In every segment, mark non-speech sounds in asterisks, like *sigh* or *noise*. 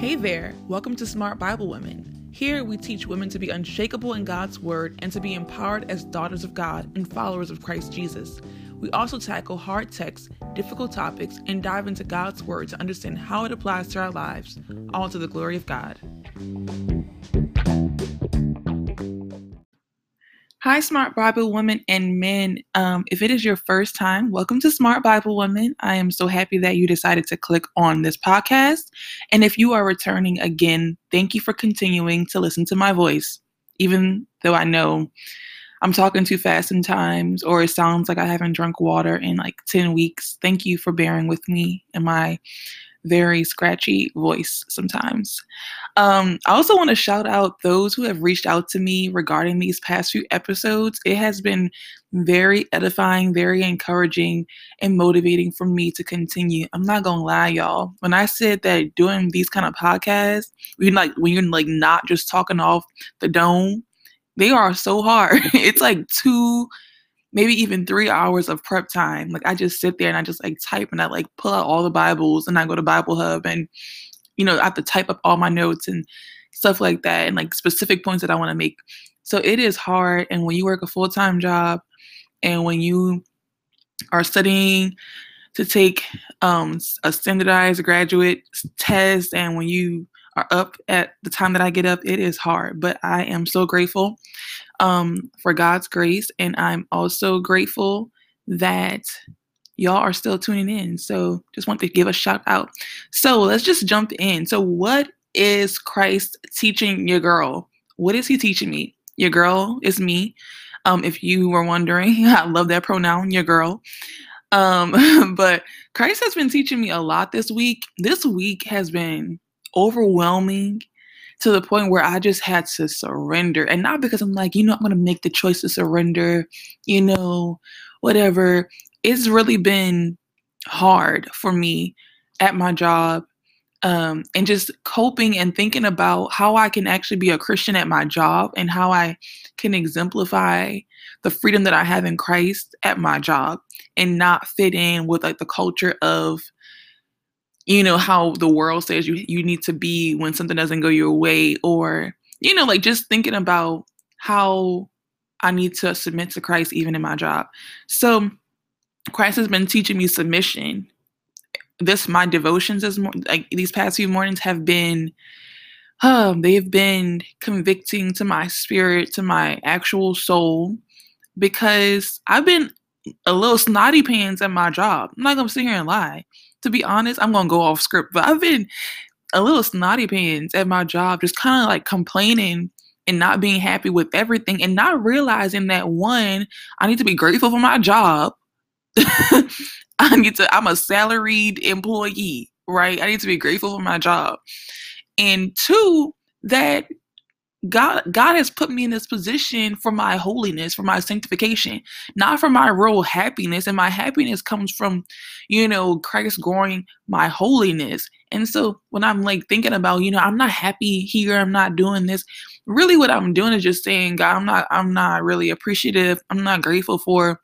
Hey there, welcome to Smart Bible Women. Here we teach women to be unshakable in God's Word and to be empowered as daughters of God and followers of Christ Jesus. We also tackle hard texts, difficult topics, and dive into God's Word to understand how it applies to our lives, all to the glory of God. Hi, Smart Bible women and men. Um, if it is your first time, welcome to Smart Bible Women. I am so happy that you decided to click on this podcast. And if you are returning again, thank you for continuing to listen to my voice, even though I know I'm talking too fast sometimes, or it sounds like I haven't drunk water in like 10 weeks. Thank you for bearing with me and my very scratchy voice sometimes. Um, I also want to shout out those who have reached out to me regarding these past few episodes. It has been very edifying, very encouraging, and motivating for me to continue. I'm not gonna lie, y'all. When I said that doing these kind of podcasts, we like when you're like not just talking off the dome, they are so hard. *laughs* it's like two maybe even three hours of prep time. Like I just sit there and I just like type and I like pull out all the Bibles and I go to Bible Hub and you know I have to type up all my notes and stuff like that and like specific points that I want to make. So it is hard and when you work a full-time job and when you are studying to take um, a standardized graduate test and when you are up at the time that I get up, it is hard, but I am so grateful um, for God's grace. And I'm also grateful that y'all are still tuning in. So just want to give a shout out. So let's just jump in. So, what is Christ teaching your girl? What is he teaching me? Your girl is me. Um, if you were wondering, *laughs* I love that pronoun, your girl. Um, *laughs* but Christ has been teaching me a lot this week. This week has been overwhelming to the point where I just had to surrender. And not because I'm like, you know, I'm going to make the choice to surrender, you know, whatever. It's really been hard for me at my job um, and just coping and thinking about how I can actually be a Christian at my job and how I can exemplify the freedom that I have in Christ at my job and not fit in with like the culture of you know how the world says you you need to be when something doesn't go your way or you know like just thinking about how I need to submit to Christ even in my job. So Christ has been teaching me submission. This my devotions as more like these past few mornings have been um, they've been convicting to my spirit, to my actual soul, because I've been a little snotty pants at my job. I'm not gonna sit here and lie to be honest, I'm gonna go off script, but I've been a little snotty pants at my job, just kind of like complaining and not being happy with everything and not realizing that one, I need to be grateful for my job. *laughs* I need to, I'm a salaried employee, right? I need to be grateful for my job. And two, that God God has put me in this position for my holiness, for my sanctification, not for my real happiness. And my happiness comes from, you know, Christ growing my holiness. And so when I'm like thinking about, you know, I'm not happy here, I'm not doing this, really what I'm doing is just saying, God, I'm not I'm not really appreciative. I'm not grateful for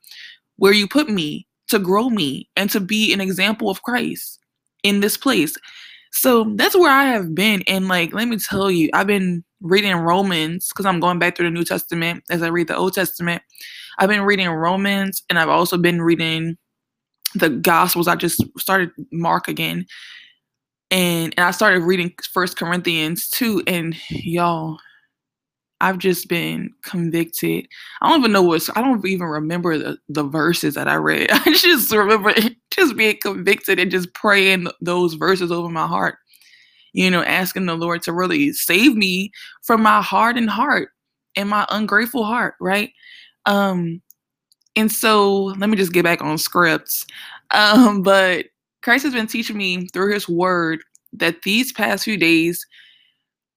where you put me to grow me and to be an example of Christ in this place. So that's where I have been. And like, let me tell you, I've been reading Romans because I'm going back through the New Testament as I read the Old Testament. I've been reading Romans and I've also been reading the Gospels. I just started Mark again. And, and I started reading First Corinthians too. And y'all, I've just been convicted. I don't even know what I don't even remember the, the verses that I read. *laughs* I just remember just being convicted and just praying those verses over my heart. You know, asking the Lord to really save me from my hardened heart and my ungrateful heart, right? Um, and so let me just get back on scripts. Um, *laughs* but Christ has been teaching me through his word that these past few days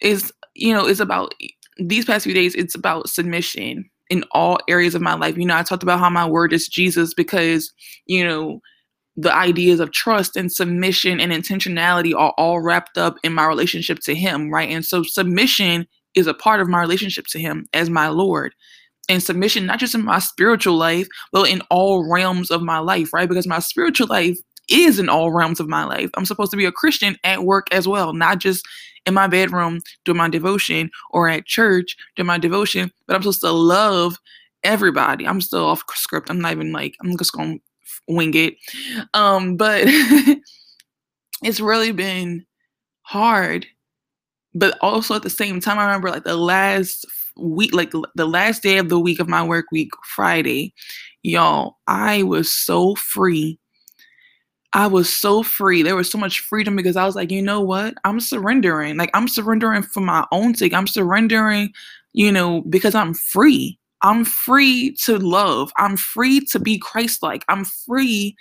is, you know, is about these past few days, it's about submission in all areas of my life. You know, I talked about how my word is Jesus because, you know, the ideas of trust and submission and intentionality are all wrapped up in my relationship to Him, right? And so submission is a part of my relationship to Him as my Lord. And submission, not just in my spiritual life, but in all realms of my life, right? Because my spiritual life is in all realms of my life. I'm supposed to be a Christian at work as well, not just in my bedroom doing my devotion or at church doing my devotion, but I'm supposed to love everybody. I'm still off script. I'm not even like, I'm just going to wing it. Um, but *laughs* it's really been hard. But also at the same time, I remember like the last week, like the last day of the week of my work week, Friday, y'all, I was so free. I was so free. There was so much freedom because I was like, you know what? I'm surrendering. Like, I'm surrendering for my own sake. I'm surrendering, you know, because I'm free. I'm free to love. I'm free to be Christ like. I'm free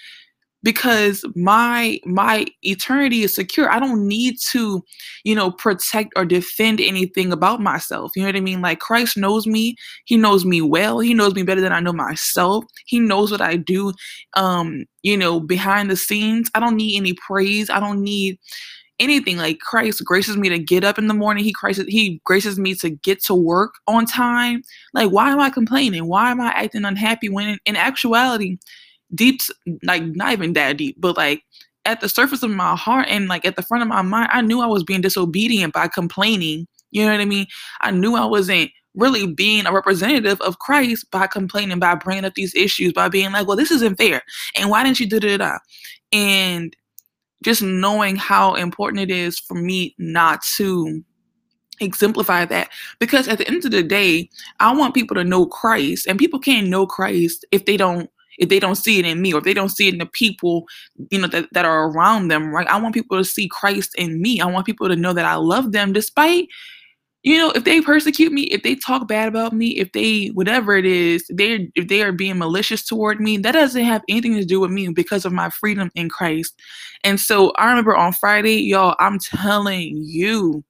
because my my eternity is secure. I don't need to you know protect or defend anything about myself. You know what i mean? Like christ knows me. He knows me well. He knows me better than i know myself. He knows what i do um you know behind the scenes. I don't need any praise. I don't need anything like christ graces me to get up in the morning he graces he graces me to get to work on time like why am i complaining why am i acting unhappy when in, in actuality deep, like not even that deep, but like at the surface of my heart and like at the front of my mind, I knew I was being disobedient by complaining. You know what I mean? I knew I wasn't really being a representative of Christ by complaining, by bringing up these issues, by being like, well, this isn't fair. And why didn't you do that? And just knowing how important it is for me not to exemplify that. Because at the end of the day i want people to know christ and people can't know christ if they don't if they don't see it in me or if they don't see it in the people you know that, that are around them right? I want people to see christ in me. I want people to know that i love them despite you know if they persecute me if they talk bad about me if they whatever it is they if they are being malicious toward me that doesn't have anything to do with me because of my freedom in christ. And so i remember on friday y'all i'm telling you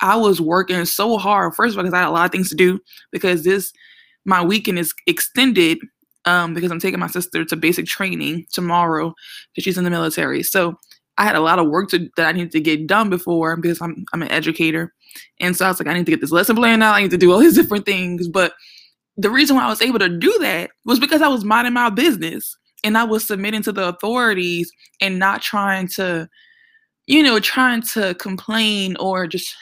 i was working so hard. First of all because i had a lot of things to do because this my weekend is extended um, because I'm taking my sister to basic training tomorrow because she's in the military. So I had a lot of work to, that I needed to get done before because I'm I'm an educator, and so I was like, I need to get this lesson plan out. I need to do all these *laughs* different things. But the reason why I was able to do that was because I was minding my business and I was submitting to the authorities and not trying to, you know, trying to complain or just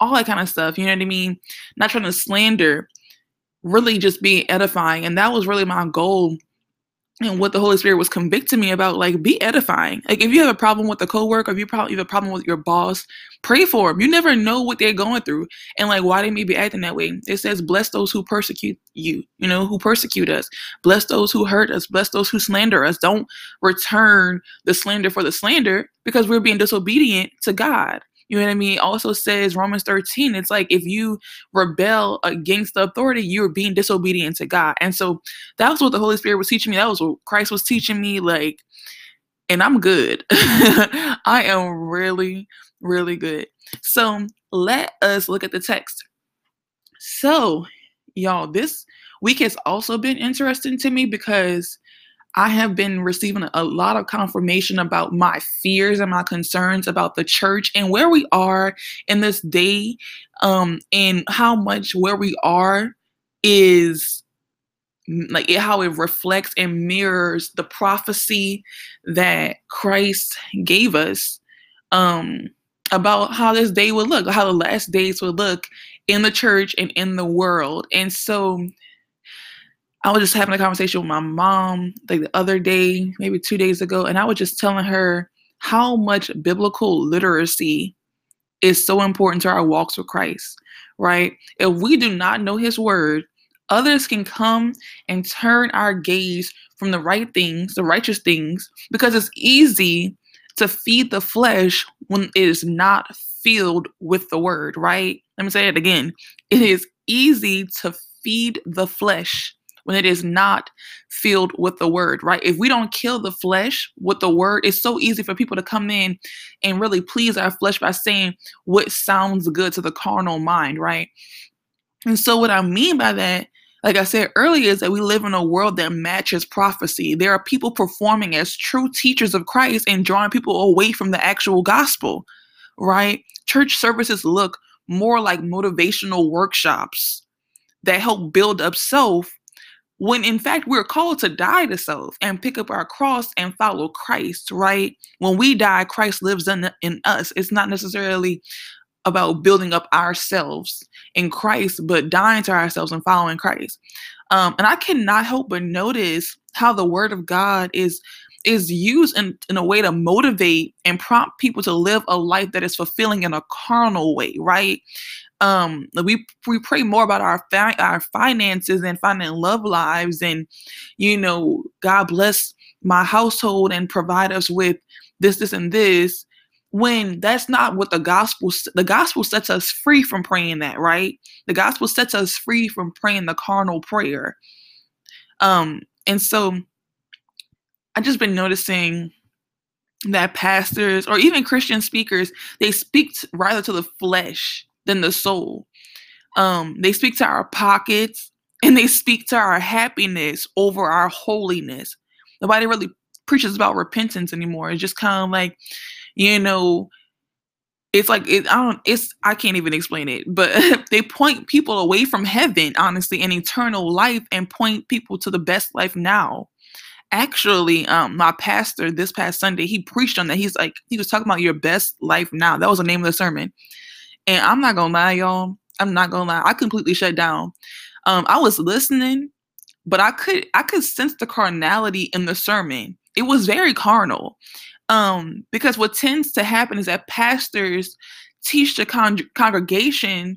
all that kind of stuff. You know what I mean? Not trying to slander really just being edifying. And that was really my goal and what the Holy Spirit was convicting me about, like, be edifying. Like, if you have a problem with a coworker, if you probably have a problem with your boss, pray for them. You never know what they're going through and like why they may be acting that way. It says, "Bless those who persecute you," you know, who persecute us. Bless those who hurt us. Bless those who slander us. Don't return the slander for the slander because we're being disobedient to God. You know what I mean? It also says Romans 13, it's like if you rebel against the authority, you're being disobedient to God. And so that was what the Holy Spirit was teaching me. That was what Christ was teaching me. Like, and I'm good. *laughs* I am really, really good. So let us look at the text. So, y'all, this week has also been interesting to me because I have been receiving a lot of confirmation about my fears and my concerns about the church and where we are in this day, um, and how much where we are is like how it reflects and mirrors the prophecy that Christ gave us um, about how this day would look, how the last days would look in the church and in the world. And so I was just having a conversation with my mom like the other day, maybe two days ago, and I was just telling her how much biblical literacy is so important to our walks with Christ, right? If we do not know his word, others can come and turn our gaze from the right things, the righteous things, because it's easy to feed the flesh when it is not filled with the word, right? Let me say it again. It is easy to feed the flesh when it is not filled with the word, right? If we don't kill the flesh with the word, it's so easy for people to come in and really please our flesh by saying what sounds good to the carnal mind, right? And so, what I mean by that, like I said earlier, is that we live in a world that matches prophecy. There are people performing as true teachers of Christ and drawing people away from the actual gospel, right? Church services look more like motivational workshops that help build up self when in fact we're called to die to self and pick up our cross and follow Christ, right? When we die, Christ lives in, in us. It's not necessarily about building up ourselves in Christ, but dying to ourselves and following Christ. Um, and I cannot help but notice how the word of God is is used in, in a way to motivate and prompt people to live a life that is fulfilling in a carnal way, right? Um, we we pray more about our fi- our finances and finding love lives, and you know, God bless my household and provide us with this, this, and this. When that's not what the gospel the gospel sets us free from praying that, right? The gospel sets us free from praying the carnal prayer. Um, and so I've just been noticing that pastors or even Christian speakers, they speak rather to the flesh than the soul. Um, they speak to our pockets and they speak to our happiness over our holiness. Nobody really preaches about repentance anymore. It's just kind of like, you know, it's like it, I don't it's I can't even explain it, but *laughs* they point people away from heaven, honestly, and eternal life and point people to the best life now actually um my pastor this past sunday he preached on that he's like he was talking about your best life now that was the name of the sermon and i'm not gonna lie y'all. I'm not gonna lie. I completely shut down. Um i was listening but i could i could sense the carnality in the sermon. It was very carnal. Um because what tends to happen is that pastors teach the con- congregation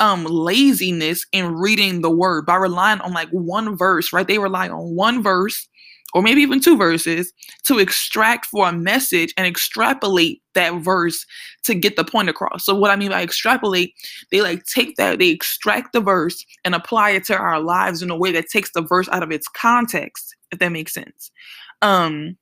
um laziness in reading the word by relying on like one verse right? They rely on one verse or maybe even two verses to extract for a message and extrapolate that verse to get the point across. So what I mean by extrapolate, they like take that, they extract the verse and apply it to our lives in a way that takes the verse out of its context, if that makes sense. Um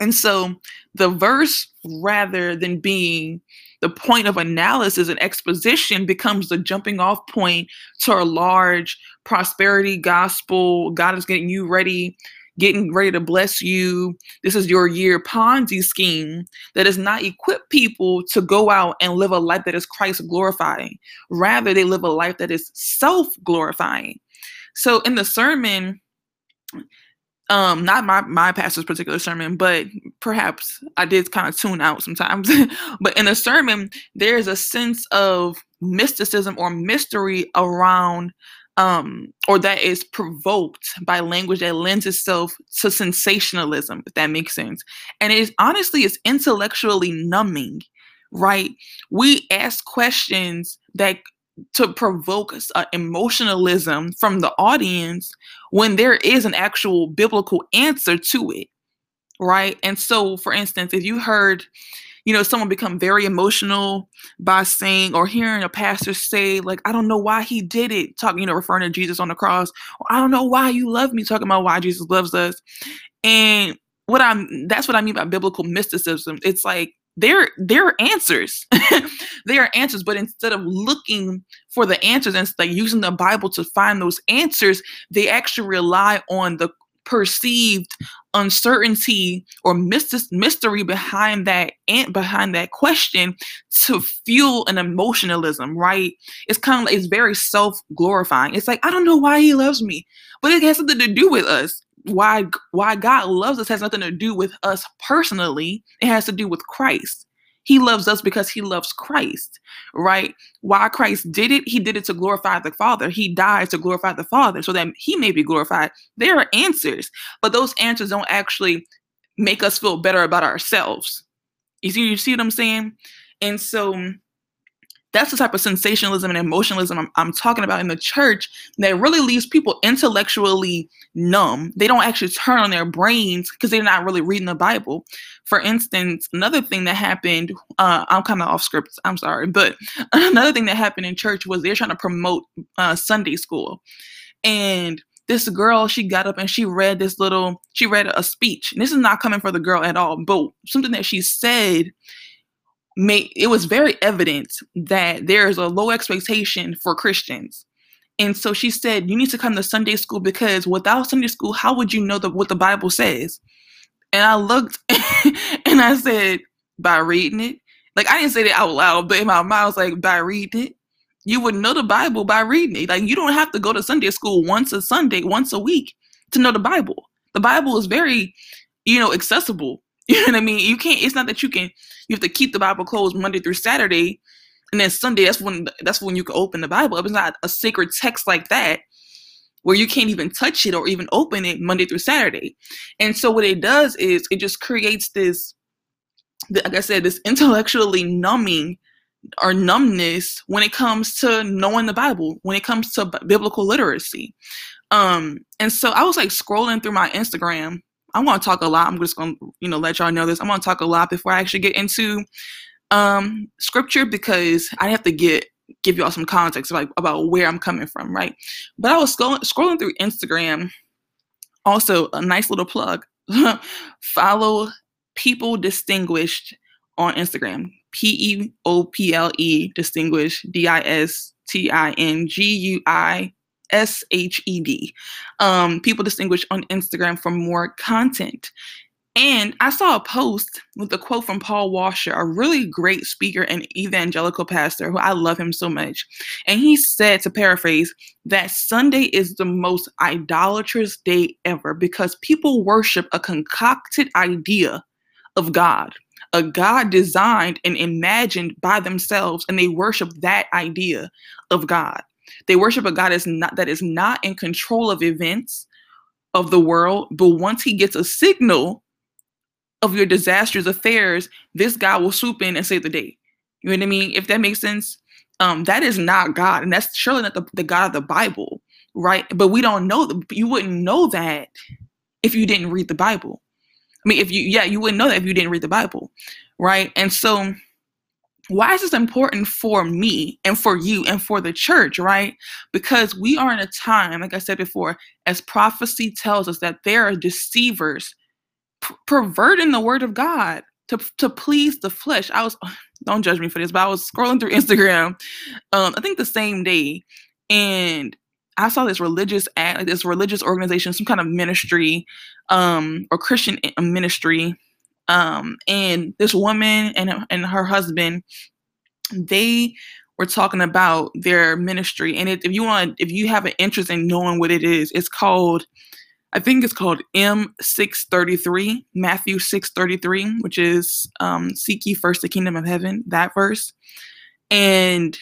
and so the verse rather than being the point of analysis and exposition becomes the jumping off point to a large prosperity gospel. God is getting you ready getting ready to bless you. This is your year Ponzi scheme that does not equip people to go out and live a life that is Christ glorifying. Rather, they live a life that is self glorifying. So in the sermon, um not my my pastor's particular sermon but perhaps i did kind of tune out sometimes *laughs* but in the sermon there's a sense of mysticism or mystery around um, or that is provoked by language that lends itself to sensationalism, if that makes sense. And it is honestly it's intellectually numbing, right? We ask questions that to provoke uh, emotionalism from the audience when there is an actual biblical answer to it, right? And so, for instance, if you heard you know, someone become very emotional by saying or hearing a pastor say, like, I don't know why he did it, talking, you know, referring to Jesus on the cross, or I don't know why you love me, talking about why Jesus loves us. And what I'm that's what I mean by biblical mysticism. It's like there there are answers. *laughs* there are answers, but instead of looking for the answers and like using the Bible to find those answers, they actually rely on the perceived uncertainty or mystery behind that and behind that question to fuel an emotionalism right? It's kind of like it's very self-glorifying. It's like i don't know why he loves me but it has something to do with us. Why why god loves us has nothing to do with us personally. It has to do with christ he loves us because he loves Christ, right? Why Christ did it, he did it to glorify the Father. He died to glorify the Father so that he may be glorified. There are answers, but those answers don't actually make us feel better about ourselves. You see, you see what I'm saying? And so that's the type of sensationalism and emotionalism I'm, I'm, talking about in the church that really leaves people intellectually numb. They don't actually turn on their brains because they're not really reading the Bible. For instance, another thing that happened, uh, I'm kind of off script, I'm sorry, but *laughs* another thing that happened in church was they're trying to promote uh, Sunday school. And this girl, she got up and she read this little, she read a speech. And this is not coming for the girl at all, but something that she said made it was very evident that there is a low expectation for Christians. And so she said, You need to come to Sunday school because without Sunday school, how would you know the, what the Bible says? And I looked *laughs* and I said, By reading it. Like I didn't say it out loud, but in my mind, I was like, By reading it. You would know the Bible by reading it. Like you don't have to go to Sunday school once a Sunday, once a week to know the Bible. The Bible is very, you know, accessible *laughs* You know what I mean? You can't, it's not that you can, you have to keep the Bible closed Monday through Saturday and then Sunday that's when that's when you can open the Bible. It's not a sacred text like that where you can't even touch it or even open it Monday through Saturday. And so what it does is it just creates this, like I said, this *laughs* intellectually numbing or numbness when it comes to knowing the Bible, when it comes to biblical literacy. Um, and so I was like scrolling through my Instagram. I'm gonna talk a lot. I'm just gonna, you know, let y'all know this. I'm gonna talk a lot before I actually get into um scripture because I have to get give y'all some context like about where I'm coming from, right? But I was scrolling, scrolling through Instagram. Also, a nice little plug. *laughs* Follow People Distinguished on Instagram. P E O P L E Distinguished D I S T I N G U I S H E D. Um, people distinguish on Instagram for more content. And I saw a post with a quote from Paul Washer, a really great speaker and evangelical pastor who I love him so much. And he said, to paraphrase, that Sunday is the most idolatrous day ever because people worship a concocted idea of God, a God designed and imagined by themselves, and they worship that idea of God. They worship a God is not, that is not in control of events of the world, but once he gets a signal of your disastrous affairs, this God will swoop in and save the day. You know what I mean? If that makes sense. Um, that is not God, and that's surely not the, the God of the Bible, right? But we don't know. You wouldn't know that if you didn't read the Bible. I mean, if you, yeah, you wouldn't know that if you didn't read the Bible, right? And so, why is this important for me and for you and for the church, right? Because we are in a time, like I said before, as prophecy tells us that there are deceivers perverting the word of God to, to please the flesh. I was, *sighs* don't judge me for this, but I was scrolling through *laughs* Instagram, um, I think the same day, and I saw this religious ad, this religious organization, some kind of ministry, um, or Christian eh, ministry, um, and this woman and and her husband, they were talking about their ministry, and it, if you want, if you have an interest in knowing what it is, it's called I think it's called M633, Matthew 633, which is um, seek ye first the kingdom of heaven, that verse. And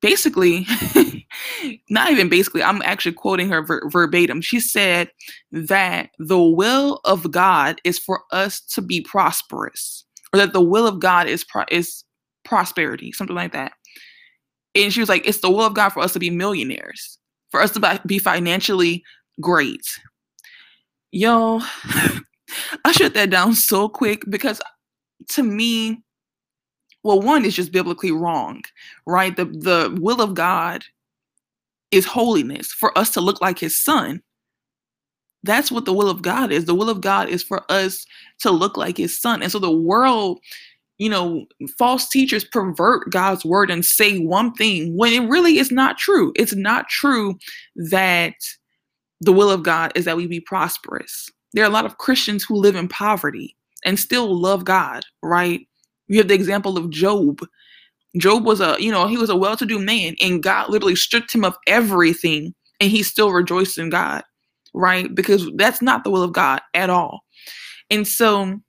basically, *laughs* not even basically, I'm actually quoting her ver- verbatim. She said that the will of God is for us to be prosperous, or that the will of God is pro- is prosperity, something like that. And she was like, it's the will of God for us to be millionaires, for us to be financially great. Yo, *laughs* I shut that down so quick because to me, well, one is just biblically wrong, right? The the will of God is holiness for us to look like his son. That's what the will of God is. The will of God is for us to look like his son. And so the world, you know, false teachers pervert God's word and say one thing when it really is not true. It's not true that the will of God is that we be prosperous. There are a lot of Christians who live in poverty and still love God, right? You have the example of Job. Job was a, you know, he was a well-to-do man and God literally stripped him of everything and he still rejoiced in God, right? Because that's not the will of God at all. And so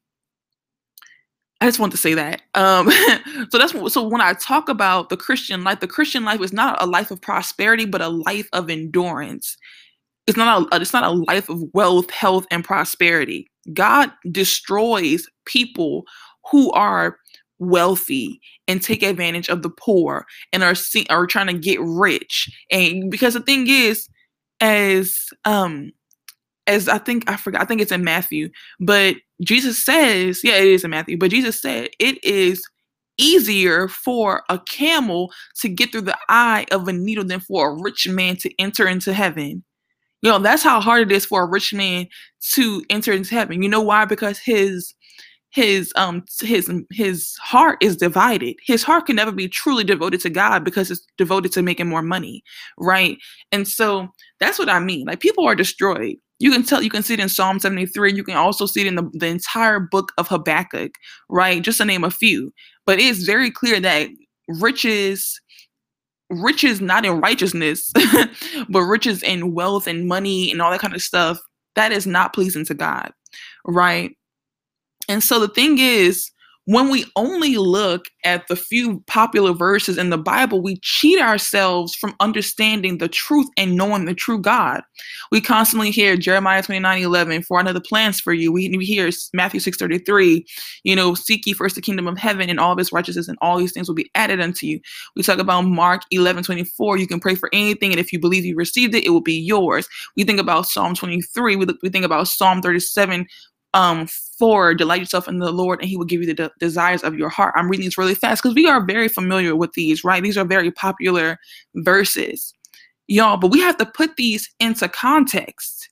I just want to say that. Um, *laughs* so that's so when I talk about the Christian life, the Christian life is not a life of prosperity, but a life of endurance it's not a it's not a life of wealth, health, and prosperity. God destroys people who are wealthy and take advantage of the poor and are are trying to get rich. And because the thing is, as um as I think I forgot, I think it's in Matthew, but Jesus says, yeah, it is in Matthew, but Jesus said it is easier for a camel to get through the eye of a needle than for a rich man to enter into heaven. You know, that's how hard it is for a rich man to enter into heaven. You know why? Because his his um his his heart is divided. His heart can never be truly devoted to God because it's devoted to making more money, right? And so that's what I mean. Like people are destroyed. You can tell you can see it in Psalm 73. You can also see it in the, the entire book of Habakkuk, right? Just to name a few. But it's very clear that riches riches not in righteousness, *laughs* but riches in wealth and money and all that kind of stuff, that is not pleasing to God, right? And so the thing is, when we only look at the few popular verses in the Bible, we cheat ourselves from understanding the truth and knowing the true God. We constantly hear Jeremiah 29 11, for another plans for you. We, hear Matthew 6 33, you know, seek ye first the kingdom of heaven and all of its righteousness, and all these things will be added unto you. We talk about Mark 11 24, you can pray for anything, and if you believe you received it, it will be yours. We think about Psalm 23, we, look, we think about Psalm 37 um, for delight yourself in the Lord and he will give you the de- desires of your heart. I'm reading these really fast because we are very familiar with these, right? These are very popular verses, y'all, but we have to put these into context.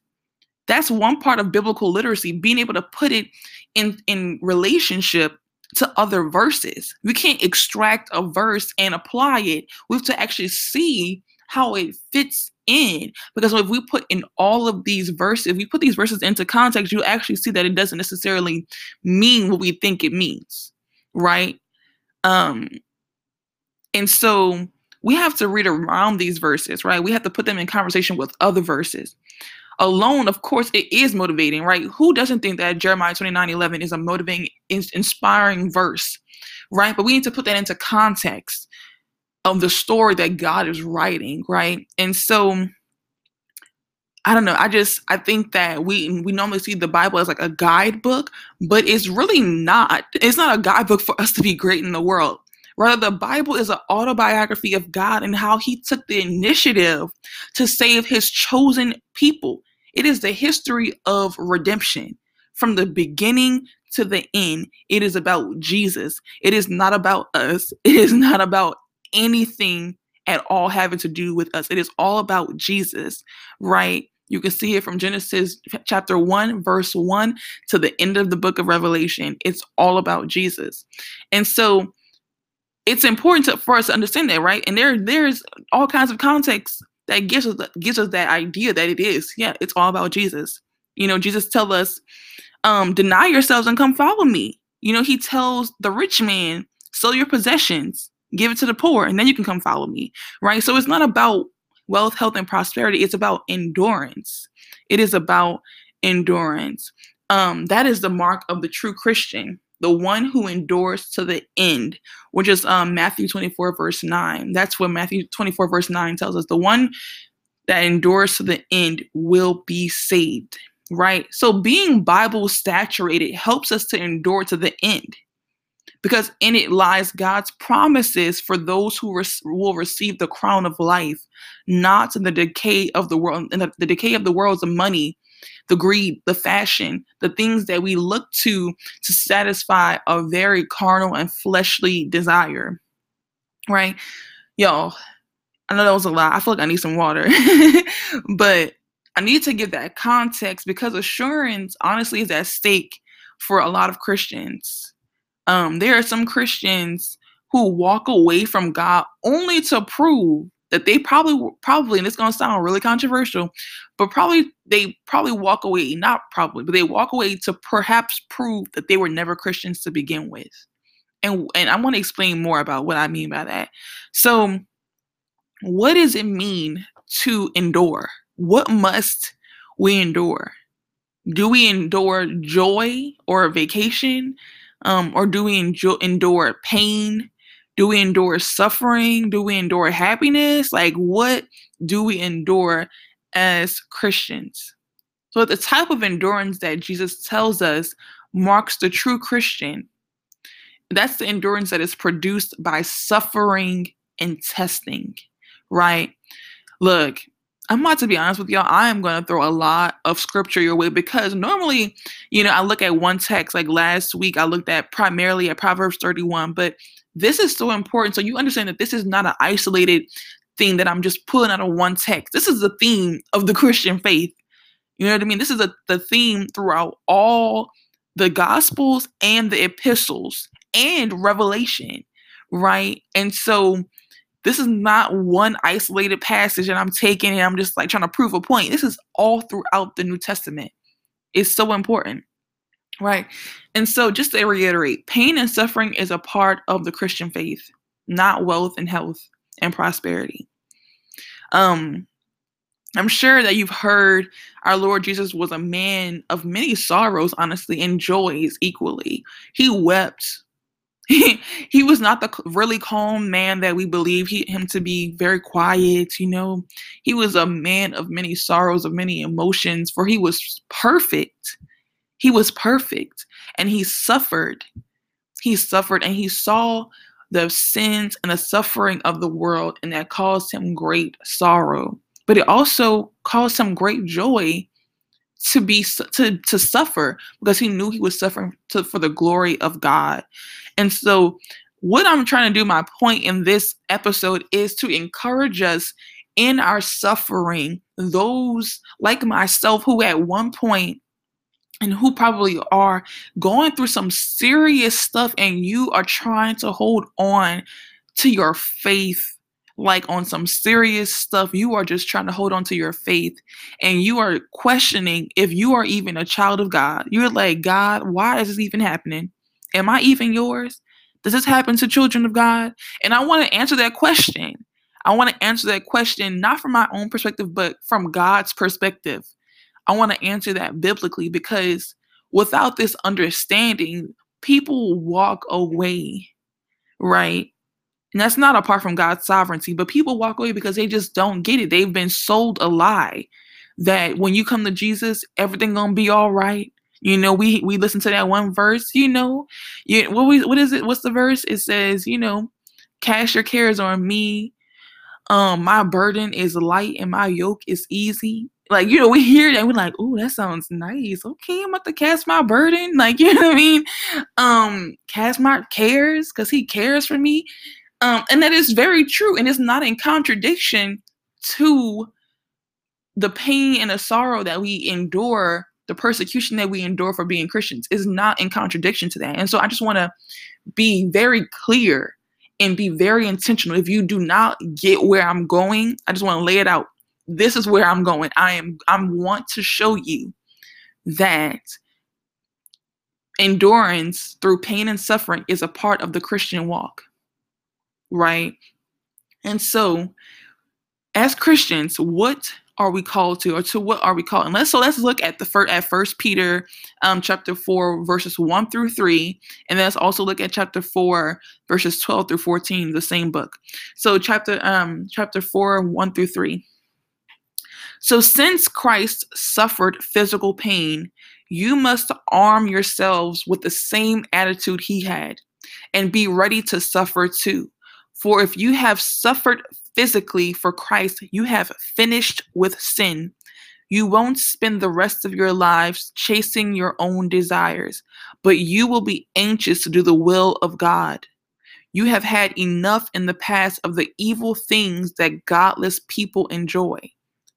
That's one part of biblical literacy, being able to put it in, in relationship to other verses. We can't extract a verse and apply it. We have to actually see how it fits in. Because if we put in all of these verses, if we put these verses into context, you actually see that it doesn't necessarily mean what we think it means, right? Um, and so we have to read around these verses, right? We have to put them in conversation with other verses. Alone, of course, it is motivating, right? Who doesn't think that Jeremiah 29 11 is a motivating, inspiring verse, right? But we need to put that into context of the story that God is writing, right? And so I don't know. I just I think that we we normally see the Bible as like a guidebook, but it's really not. It's not a guidebook for us to be great in the world. Rather, the Bible is an autobiography of God and how He took the initiative to save His chosen people. It is the history of redemption from the beginning to the end. It is about Jesus. It is not about us. It is not about anything at all having to do with us. It is all about Jesus, right? You can see it from Genesis chapter 1, verse 1 to the end of the book of Revelation. It's all about Jesus. And so it's important to, for us to understand that, right? And there, there's all kinds of context that gives us gives us that idea that it is, yeah, it's all about Jesus. You know, Jesus tell us, um, deny yourselves and come follow me. You know, he tells the rich man, sell your possessions give it to the poor, and then you can come follow me, right? So it's not about wealth, health, and prosperity. It's about endurance. It is about endurance. Um, that is the mark of the true Christian, the one who endures to the end, which is um, Matthew 24, verse 9. That's what Matthew 24, verse 9 tells us. The one that endures to the end will be saved, right? So being Bible saturated helps us to endure to the end because in it lies God's promises for those who res- will receive the crown of life, not in the decay of the world. And the, the decay of the world is the money, the greed, the fashion, the things that we look to to satisfy a very carnal and fleshly desire. Right? Y'all, I know that was a lot. I feel like I need some water. *laughs* but I need to give that context because assurance honestly is at stake for a lot of Christians um, there are some Christians who walk away from God only to prove that they probably probably and it's going to sound really controversial but probably they probably walk away not probably but they walk away to perhaps prove that they were never christians to begin with. And and i want to explain more about what i mean by that. So what does it mean to endure? What must we endure? Do we endure joy or vacation um, or do we endure pain? Do we endure suffering? Do we endure happiness? Like, what do we endure as Christians? So, the type of endurance that Jesus tells us marks the true Christian. That's the endurance that is produced by suffering and testing, right? Look, I'm about to be honest with y'all. I am going to throw a lot of scripture your way because normally, you know, I look at one text. Like last week, I looked at primarily at Proverbs 31, but this is so important. So you understand that this is not an isolated thing that I'm just pulling out of one text. This is the theme of the *laughs* Christian faith. You know what I mean? This is a, the theme throughout all the Gospels and the epistles and Revelation, right? And so this is not one isolated passage that I'm taking and I'm just like trying to prove a point. This is all throughout the New Testament. It's so important. Right. And so, just to reiterate, pain and suffering is a part of the Christian faith, not wealth and health and prosperity. Um, I'm sure that you've heard our Lord Jesus was a man of many sorrows, honestly, and joys equally. He wept he, *laughs* he was not the really calm man that we believe he, him to be very quiet you know? He was a man of many sorrows of many emotions for he was perfect. He was perfect and he suffered. He suffered and he saw the sins and the suffering of the world and that caused him great sorrow. But it also caused him great joy to be to to suffer because he knew he was suffering to, for the glory of God. And so what I'm trying to do my point in this episode is to encourage us in our suffering those like myself who at one point and who probably are going through some serious stuff and you are trying to hold on to your faith like on some serious stuff, you are just trying to hold on to your faith and you are questioning if you are even a child of God. You're like, God, why is this even happening? Am I even yours? Does this happen to children of God? And I want to answer that question. I want to answer that question not from my own perspective, but from God's perspective. I want to answer that biblically because without this understanding, people walk away, right? And that's not apart from God's sovereignty, but people walk away because they just don't get it. They've been sold a lie that when you come to Jesus, everything gonna be all right. You know, we we listen to that one verse, you know. You what we what is it? What's the verse? It says, you know, cast your cares on me. Um, my burden is light and my yoke is easy. Like, you know, we hear that, we're like, oh, that sounds nice. Okay, I'm about to cast my burden. *laughs* Like, you know what I mean? Um, cast my cares because he cares for me. Um, and that is very true. And it's not in contradiction to the pain and the sorrow that we endure, the persecution that we endure for being Christians is not in contradiction to that. And so I just want to be very clear and be very intentional. If you do not get where I'm going, I just want to lay it out. This is where I'm going. I am I want to show you that endurance through pain and suffering is a part of the Christian walk right? And so, as Christians, what are we called to, or to what are we called? And let's so let's look at the first at First Peter, um, chapter four, verses one through three, and let's also look at chapter four, verses twelve through fourteen, the same book. So chapter um chapter four, one through three. So since Christ suffered physical pain, you must arm yourselves with the same attitude he had, and be ready to suffer too. For if you have suffered physically for Christ, you have finished with sin. You won't spend the rest of your lives chasing your own desires, but you will be anxious to do the will of God. You have had enough in the past of the evil things that godless people enjoy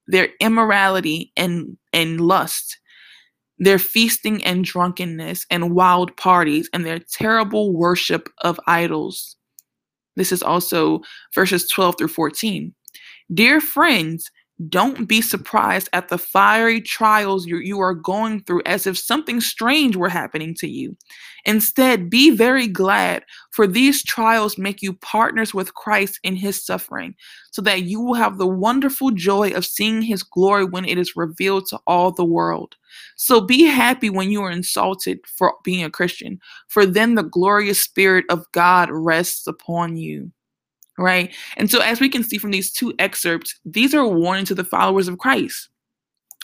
their immorality and, and lust, their feasting and drunkenness and wild parties, and their terrible worship of idols. This is also verses 12 through 14. Dear friends, don't be surprised at the fiery trials you, you are going through as if something strange were happening to you. Instead, be very glad, for these trials make you partners with Christ in his suffering, so that you will have the wonderful joy of seeing his glory when it is revealed to all the world. So be happy when you are insulted for being a Christian, for then the glorious Spirit of God rests upon you right? And so, as we can see from these two excerpts, these are warning to the followers of Christ.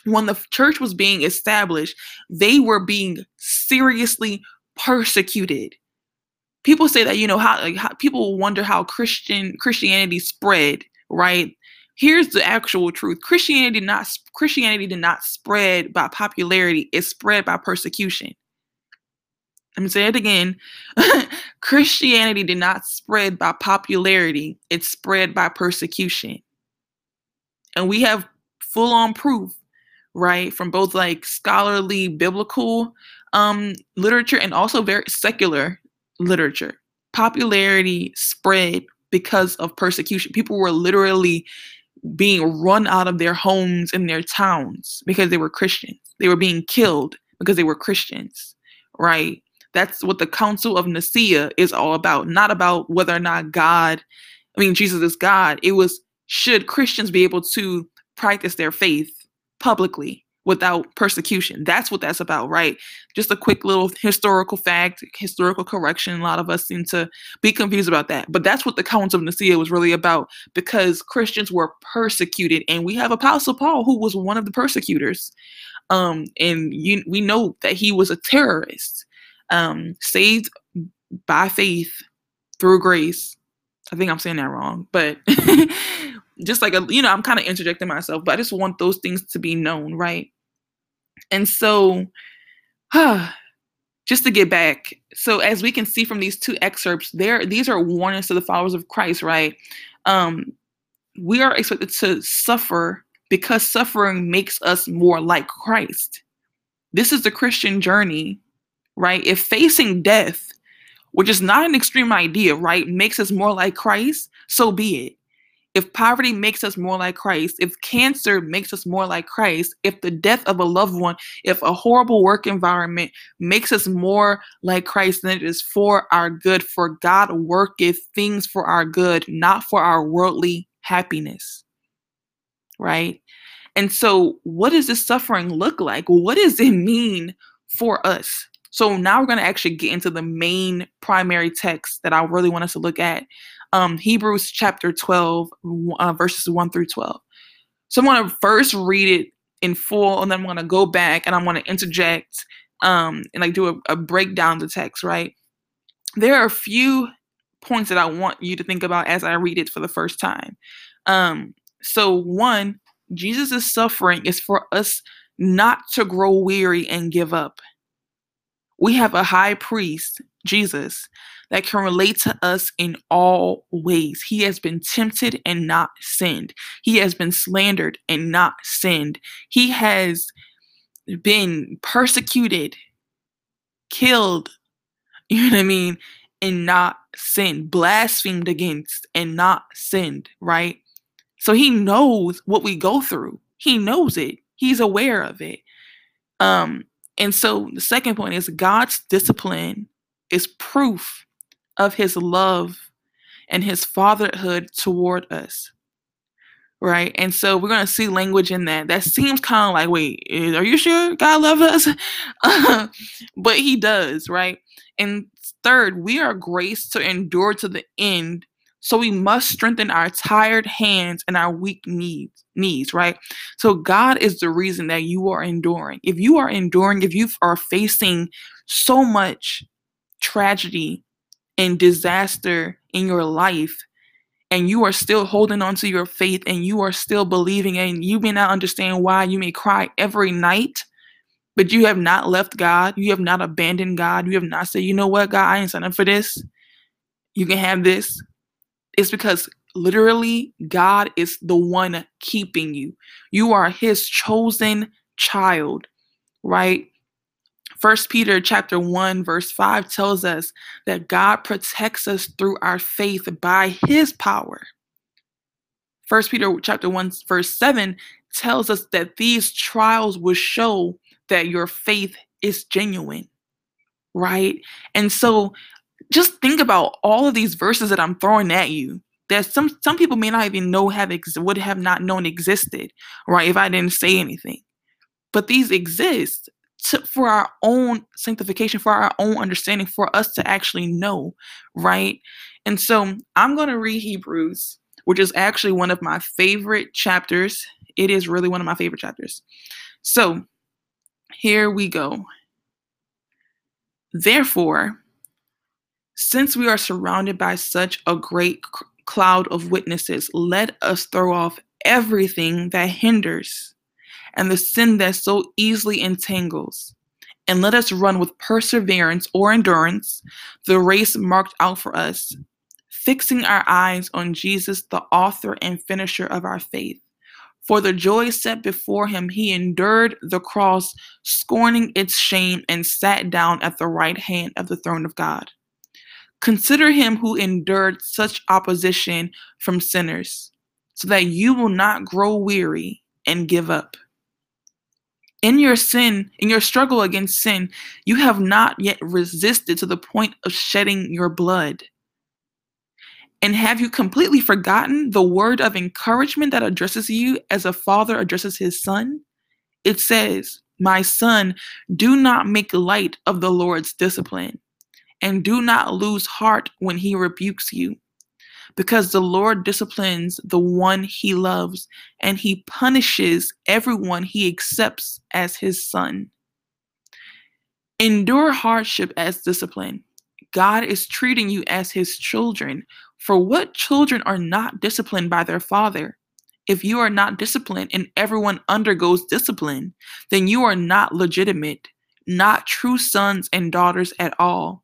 When the church was being established, they were being seriously persecuted. People say that you know how, like, how people wonder how Christian Christianity spread, right? Here's the actual truth: Christianity did not Christianity did not spread by popularity; it spread by persecution. Let me say it again. *laughs* Christianity did not spread by popularity, it spread by persecution. And we have full on proof, right, from both like scholarly biblical um, literature and also very secular literature. Popularity spread because of persecution. People were literally being run out of their homes and their towns because they were Christians. They were being killed because they were Christians, right? That's what the Council of Nicaea is all about, not about whether or not God, I mean, Jesus is God. It was should Christians be able to practice their faith publicly, without persecution. That's what that's about, right? Just a quick little historical fact, historical correction. A lot of us seem to be confused about that. But that's what the Council of Nicaea was really about because Christians were persecuted. And we have Apostle Paul, who was one of the persecutors. Um, and you, we know that he was a terrorist, um, saved by faith through grace. I think I'm saying that wrong, but *laughs* just like a, you know, I'm kind of interjecting myself, but I just want those things to be known, right? And so, *sighs* just to get back, so as we can see from these two excerpts, there these are warnings to the followers of Christ, right? Um, we are expected to suffer because suffering makes us more like Christ. This is the Christian journey, right? If facing death, which is not an extreme idea, right, makes us more like Christ, so be it if poverty makes us more like Christ, if cancer makes us more like Christ, if the death of a loved one, if a horrible work environment makes us more like Christ, then it is for our good. For God worketh things for our good, not for our worldly happiness. Right? And so, what does this suffering look like? What does it mean for us? So, now we're going to actually get into the main primary text that I really want us to look at um, Hebrews chapter 12, uh, verses 1 through 12. So I'm going to first read it in full, and then I'm going to go back and I'm going to interject um, and like do a, a breakdown of the text, right? There are a few points that I want you to think about as I read it for the first time. Um, so, one, Jesus' suffering is for us not to grow weary and give up. We have a high priest, Jesus, that can relate to us in all ways. He has been tempted and not sinned. He has been slandered and not sinned. He has been persecuted, killed, *laughs* you know what I mean, and not sinned, blasphemed against and not sinned, right? So he knows what we go through. He knows it. He's aware of it. Um, and so the second point is God's discipline is proof of his love and his fatherhood toward us. Right. And so we're going to see language in that. That seems kind of like, wait, are you sure God loves us? *laughs* but he does. Right. And third, we are graced to endure to the end. So we must strengthen our tired hands and our weak knees, knees, right? So God is the reason that you are enduring. If you are enduring, if you are facing so much tragedy and disaster in your life and you are still holding on to your faith and you are still believing and you may not understand why you may cry every night but you have not left god you have not abandoned god you have not said you know what god i ain't signing for this you can have this it's because literally god is the one keeping you you are his chosen child right First Peter chapter 1 verse 5 tells us that God protects us through our faith by his power. First Peter chapter 1 verse 7 tells us that these trials will show that your faith is genuine. Right? And so just think about all of these verses that I'm throwing at you. That some some people may not even know have ex- would have not known existed, right? If I didn't say anything. But these exist to, for our own sanctification, for our own understanding, for us to actually know, right? And so I'm going to read Hebrews, which is actually one of my favorite chapters. It is really one of my favorite chapters. So here we go. Therefore, since we are surrounded by such a great cloud of witnesses, let us throw off everything that hinders and the sin that so easily entangles. And let us run with perseverance or endurance the race marked out for us, fixing our eyes on Jesus, the author and finisher of our faith. For the joy set before him, he endured the cross, scorning its shame, and sat down at the right hand of the throne of God. Consider him who endured such opposition from sinners, so that you will not grow weary and give up in your sin, in your struggle against sin, you have not yet resisted to the point of shedding your blood. And have you completely forgotten the word of encouragement that addresses you as a father addresses his son? it says, My son, do not make light of the Lord's discipline, and do not lose heart when he rebukes you. Because the Lord disciplines the one he loves, and he punishes everyone he accepts as his son. Endure hardship as discipline. God is treating you as his children. For what children are not disciplined by their father? If you are not disciplined and everyone undergoes discipline, then you are not legitimate, not true sons and daughters at all.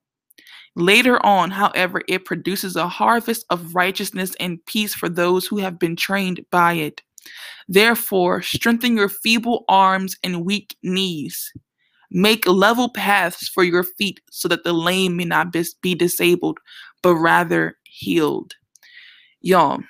Later on, however, it produces a harvest of righteousness and peace for those who have been trained by it. Therefore, strengthen your feeble arms and weak knees. Make level paths for your feet so that the lame may not be disabled, but rather healed. Y'all,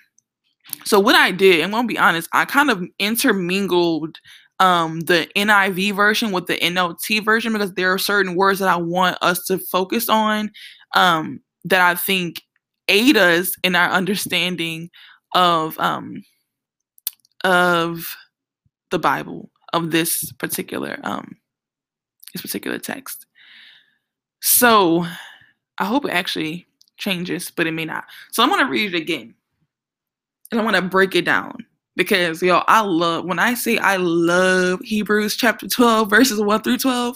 so what I did, I'm gonna be honest, I kind of intermingled um, the NIV version with the NLT version because there are certain words that I want us to focus on um, that I think aid us in our understanding of um, of the Bible of this particular um, this particular text. So I hope it actually changes, but it may not. So I'm gonna read it again, and I want to break it down because yo i love when i say i love hebrews chapter 12 verses 1 through 12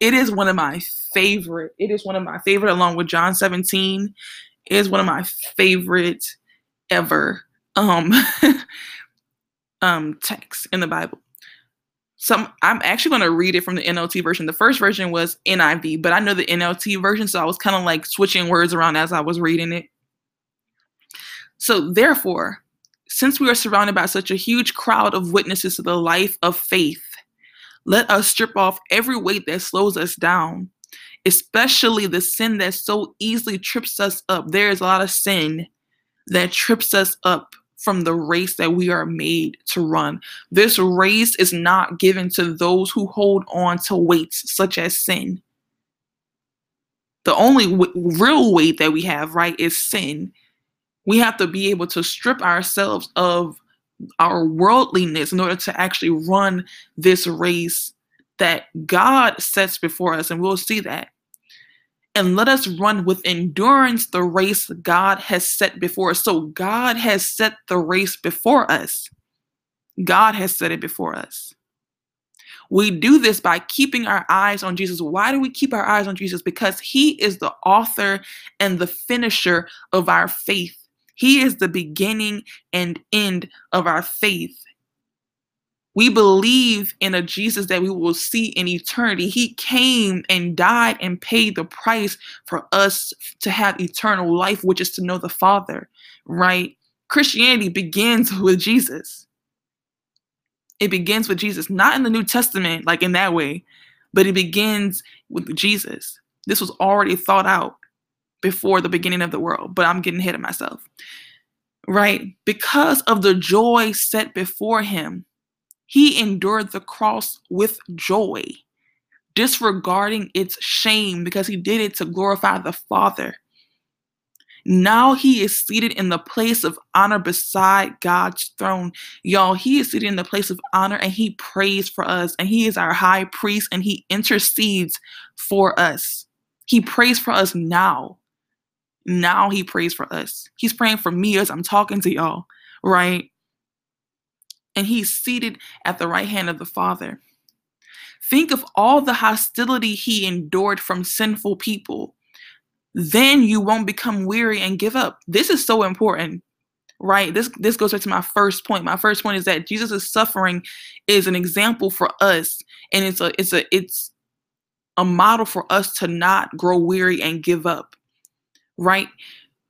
it is one of my favorite it is one of my favorite along with john 17 it is one of my favorite ever um *laughs* um texts in the bible. Some i'm actually going to read it from the nlt version. The first version was niv but i know the nlt version so i was kind of like switching words around as i was reading it. So therefore since we are surrounded by such a huge crowd of witnesses to the life of faith, let us strip off every weight that slows us down, especially the sin that so easily trips us up. There is a lot of sin that trips us up from the race that we are made to run. This race is not given to those who hold on to weights such as sin. The only w- real weight that we have, right, is sin we have to be able to strip ourselves of our worldliness in order to actually run this race that God sets before us. And we'll see that. And let us run with endurance the race God has set before us. So God has set the race before us. God has set it before us. We do this by keeping our eyes on Jesus. Why do we keep our eyes on Jesus? Because he is the author and the finisher of our faith. He is the beginning and end of our faith. We believe in a Jesus that we will see in eternity. He came and died and paid the price for us to have eternal life, which is to know the Father, right? Christianity begins *laughs* with Jesus. It begins with Jesus, not in the New Testament, like in that way, but it begins with Jesus. This was already thought out before the beginning of the world, but I'm getting ahead of myself. Right? Because of the joy set before him, he endured the cross with joy, disregarding its shame because he did it to glorify the Father. Now he is seated in the place of honor beside God's throne. Y'all, he is seated in the place of honor and he prays for us. And he is our high priest and he intercedes for us. He prays for us now. Now he prays for us. He's praying for me as I'm talking to y'all, right? And he's seated at the right hand of the Father. Think of all the hostility he endured from sinful people. Then you won't become weary and give up. This is so important, right? This this goes back to my first point. My first point is that Jesus' suffering is an example for us, and it's a it's a it's a model for us to not grow weary and give up right?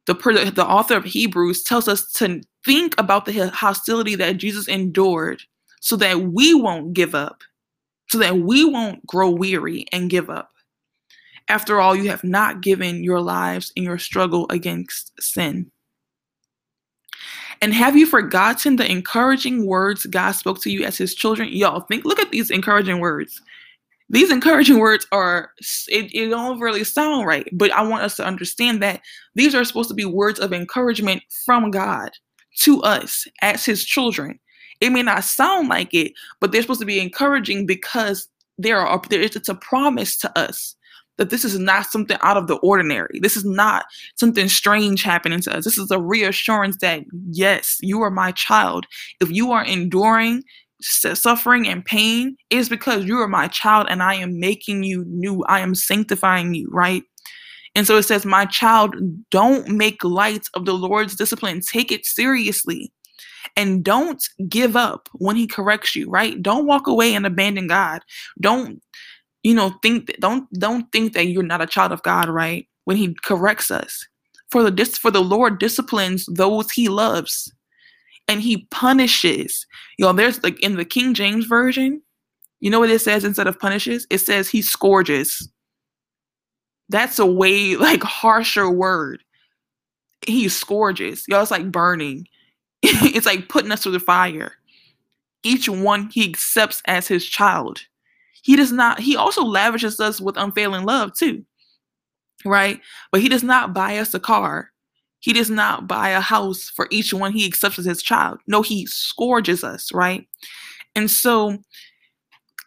The, the author of Hebrews tells us to think about the hostility that Jesus endured so that we won't give up, so that we won't grow weary and give up. After all, you have not given your lives in your struggle against sin. And have you forgotten the encouraging words God spoke to you as his children? Y'all, think look at these encouraging words. These encouraging words are it, it don't really sound right, but I want us to understand that these are supposed to be words of encouragement from God to us as his children. It may not sound like it, but they're supposed to be encouraging because there are there is it's a promise to us that this is not something out of the ordinary. This is not something strange happening to us. This is a reassurance that, yes, you are my child. If you are enduring suffering and pain, is because you are my child and I am making you new. I am sanctifying you, right? And so it says, My child, don't make light of the Lord's discipline. Take it seriously. And don't give up when he corrects you, right? Don't walk away and abandon God. Don't you know think that, don't don't think that you're not a child of God, right? When he corrects us. For the dis- for the Lord disciplines those he loves and he punishes. You know, there's like in the King James version, you know what it says instead of punishes? It says he scourges. That's a way *laughs* like harsher word. He scourges. Y'all, it's like burning. *laughs* it's like putting us through the fire. Each one he accepts as his child he does not he also lavishes us with unfailing love too right but he does not buy us a car he does not buy a house for each one. He accepts as his child. No he scourges us right? And so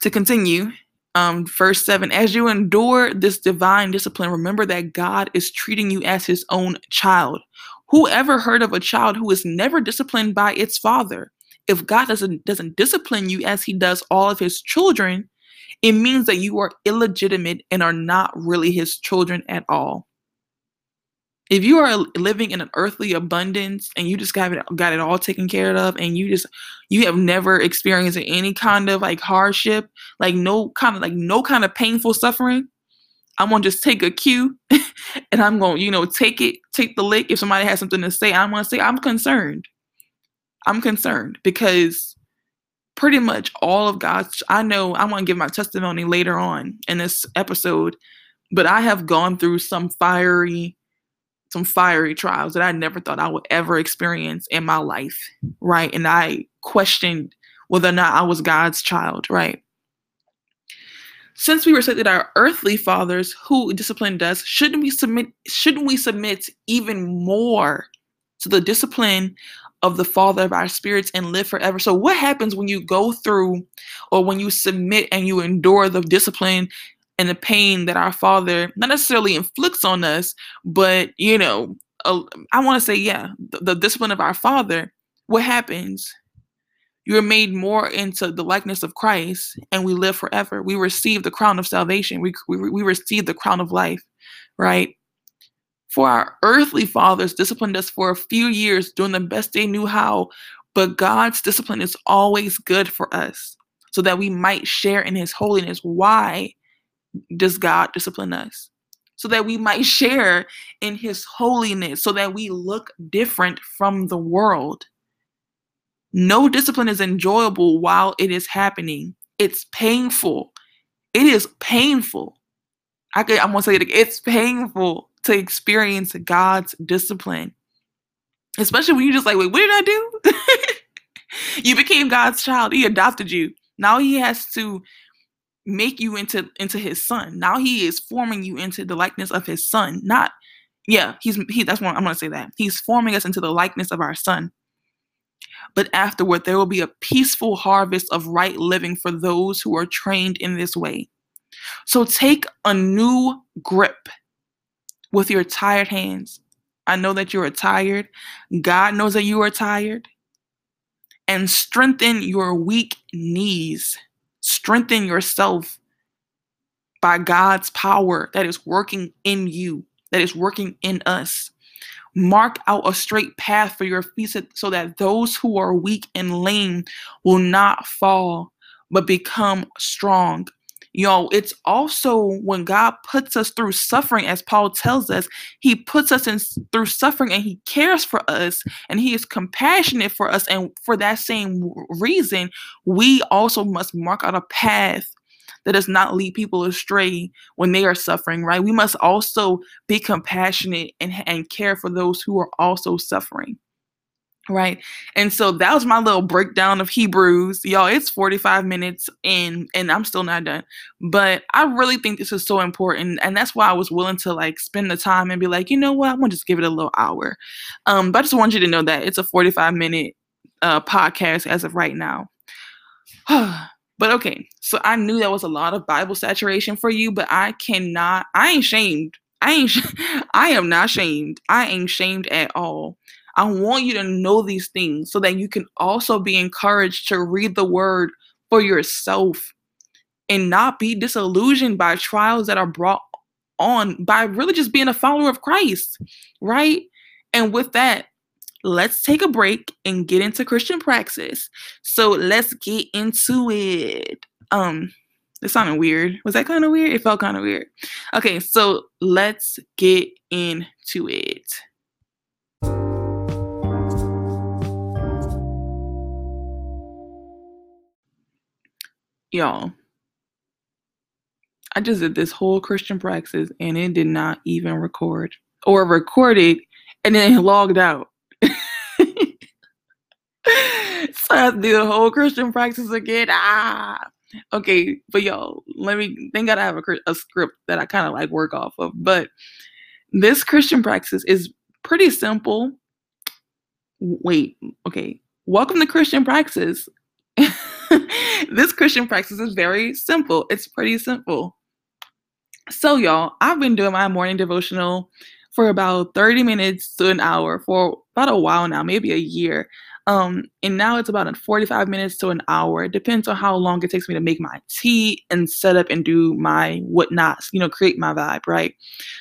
to continue um verse 7 as you endure this divine discipline remember that god is treating you as his own child. Whoever heard of a child who is never disciplined by its father? If god doesn't doesn't discipline you as he does all of his children it means that you are illegitimate and are not really his children at all. If you are living in an earthly abundance and you just got it, got it all taken care of and you just you have never experienced any kind of like hardship, like no kind of like no kind of painful suffering, I'm gonna just take a cue *laughs* and I'm gonna, you know, take it, take the lick. If somebody has something to say, I'm gonna say, I'm concerned. I'm concerned because pretty much all of God's. I know I want to give my testimony later on in this episode, but I have gone through some fiery, some fiery trials that I never thought I would ever experience in my life, right? And I questioned whether or not I was God's child, right? Since we were respected our earthly fathers who disciplined us, shouldn't we submit shouldn't we submit even more to the discipline of the Father of our spirits and live forever. So, what happens when you go through or when you submit and you endure the discipline and the pain that our Father not necessarily inflicts on us, but you know, uh, I want to say, yeah, the, the discipline of our Father, what happens? You're made more into the likeness of Christ, and we live forever. We receive the crown of salvation. We, we, we receive the crown of life, right? For our earthly fathers disciplined us for a few years doing the best they knew how, but God's discipline is always good for us so that we might share in his holiness. Why does God discipline us? So that we might *laughs* share in his holiness, so that we look different from the world. No discipline is enjoyable while it is happening. It's painful. It is painful. I could, I'm gonna say it again. It's painful to experience God's discipline. Especially when you're just like, wait, what did I do? *laughs* you became God's child. He adopted you. Now he has to make you into into his son. Now he is forming you into the likeness of his son. Not yeah, he's he that's what I'm gonna say that. He's forming us into the likeness of our son. But afterward, there will be a peaceful harvest of right living for those who are trained in this way. So take a new grip with your tired hands. I know that you are tired. God knows that you are tired. And strengthen your weak knees. Strengthen yourself by God's power that is working in you, that is working in us. Mark out a straight path for your feet so that those who are weak and lame will not fall, but become strong. You know, it's also when God puts us through suffering, as Paul tells us, he puts us in through suffering and he cares for us and he is compassionate for us. And for that same reason, we also must mark out a path that does not lead people astray when they are suffering, right? We must also be compassionate and, and care for those who are also suffering. Right. And so that was my little breakdown of Hebrews. Y'all, it's 45 minutes in and I'm still not done. But I really think this is so important. And that's why I was willing to like spend the time and be like, you know what? I'm gonna just give it a little hour. Um, but I just want you to know that it's a 45 minute uh podcast as of right now. *sighs* but okay, so I knew that was a lot of Bible saturation for you, but I cannot, I ain't shamed. I ain't, *laughs* I am not shamed. I ain't shamed at all. I want you to know these things so that you can also be encouraged to read the word for yourself and not be disillusioned by trials that are brought on by really just being a follower of Christ, right? And with that, let's take a break and get into Christian praxis. So let's get into it. Um, it sounded weird. Was that kind of weird? It felt kind of weird. Okay, so let's get into it. Y'all, I just did this whole Christian praxis and it did not even record or recorded and then it logged out. *laughs* so I have to do the whole Christian praxis again. Ah, okay, but y'all let me. Thank God I have a, a script that I kind of like work off of. But this Christian praxis is pretty simple. Wait, okay. Welcome to Christian praxis. *laughs* *laughs* this Christian practice is very simple. It's pretty simple. So, y'all, I've been doing my morning devotional for about 30 minutes to an hour for about a while now, maybe a year. Um, and now it's about 45 minutes to an hour. It depends on how long it takes me to make my tea and set up and do my whatnots, you know, create my vibe, right?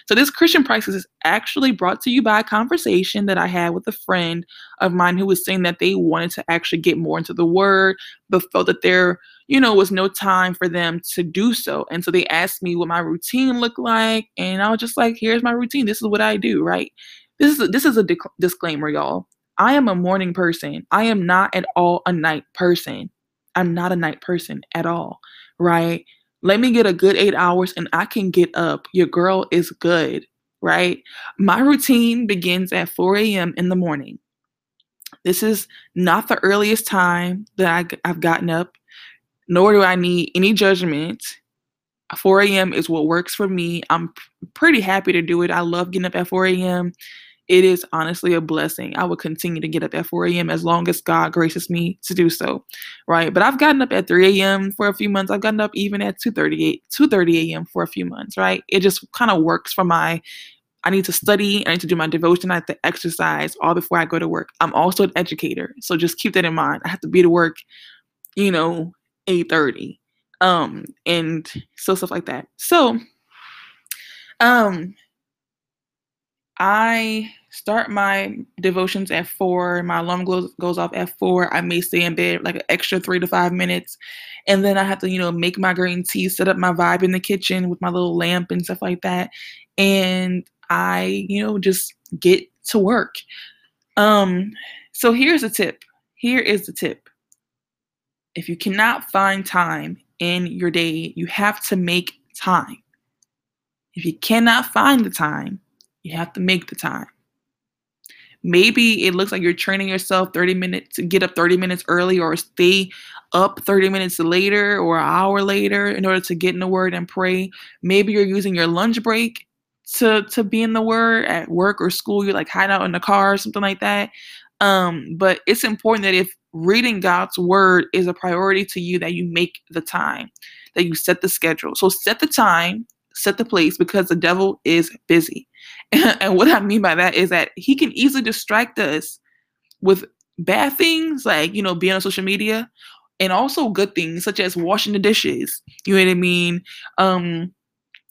So this Christian praxis is actually brought to you by a conversation that I had with a friend of mine who was saying that they wanted to actually get more into the word, but felt that there, you know, was no time for them to do so. And so they asked me what my routine looked like. And I was just like, here's my routine. This is what I do, right? This is a, this is a disclaimer, y'all. I am a morning person. I am not at all a night person. I'm not a night person at all, right? Let me get a good eight hours and I can get up. Your girl is good, right? My routine begins at 4 a.m. in the morning. This is not the earliest time that I, have gotten up, nor do I need any judgment. 4 a.m. is what works for me. I'm pretty happy to do it. I love getting up at 4 a.m it is honestly a blessing. I will continue to get up at 4 a.m. as long as God graces me to do so, right? But I've gotten up at 3 a.m. for a few months. I've gotten up even at 2:38, 2:30 a.m. for a few months, right? It just kind of works for my. I need to study. I need to do my devotion. I have to exercise all before I go to work. I'm also an educator, so just keep that in mind. I have to be to work, you know, 8:30, um, and so stuff like that. So, um, I start my devotions at four. My alarm goes goes off at four. I may stay in bed like an extra three to five minutes, and then I have to you know make my green tea, set up my vibe in the kitchen with my little lamp and stuff like that, and I you know just get to work. Um, so here's a tip. Here is the tip. If you cannot find time in your day, you have to make time. If you cannot find the time, you have to make the time. Maybe it looks like you're training yourself 30 minutes to get up 30 minutes early or stay up 30 minutes later or an hour later in order to get in the word and pray. Maybe you're using your lunch break to to be in the word at work or school. You're like hiding out in the car or something like that. Um, but it's important that if reading God's word is a priority to you, that you make the time, that you set the schedule. So set the time, set the place because the devil is busy. *laughs* And what I mean by that is that he can easily distract us with bad things like, you know, being on social media and also good things such as washing the dishes. You know what I mean? Um,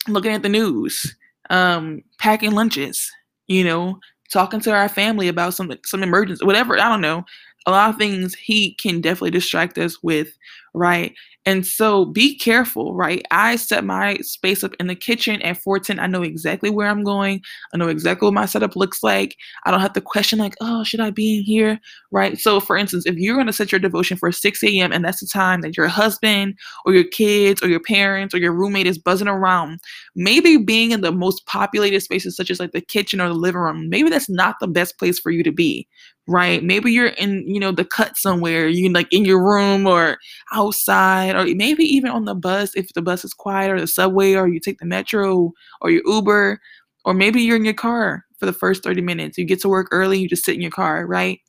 looking at the news, um, packing lunches, you know, talking to our family about some some emergency, whatever. I don't know. A lot of things he can definitely distract us with right? And so be careful, right? I set my space up in the kitchen at 410. I know exactly where I'm going. I know exactly what my setup looks like. I don't have to question, like, oh, should I be in here? Right. So, for instance, if you're going to set your devotion for 6 a.m. and that's the time that your husband or your kids or your parents or your roommate is buzzing around, maybe being in the most populated spaces, such as like the kitchen or the living room, maybe that's not the best place for you to be, right? Maybe you're in, you know, the cut somewhere, you like in your room or outside, or maybe even on the bus if the bus is quiet or the subway or you take the metro or your Uber, or maybe you're in your car for the first 30 minutes. You get to work early, you just sit in your car, right?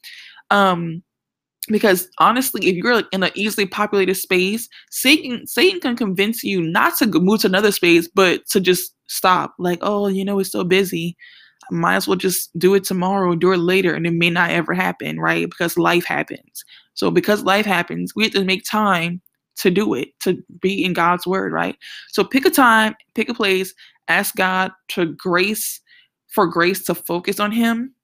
Um, because honestly, if you're in an easily populated space, Satan Satan can convince you not to move to another space, but to just stop. Like, oh, you know, it's so busy I might as well just do it tomorrow, do it later, and it may not ever happen, right? Because life happens. So because life happens, we have to make time to do it, to be in God's word, right? So pick a time, pick a place, ask God to grace for grace to focus on him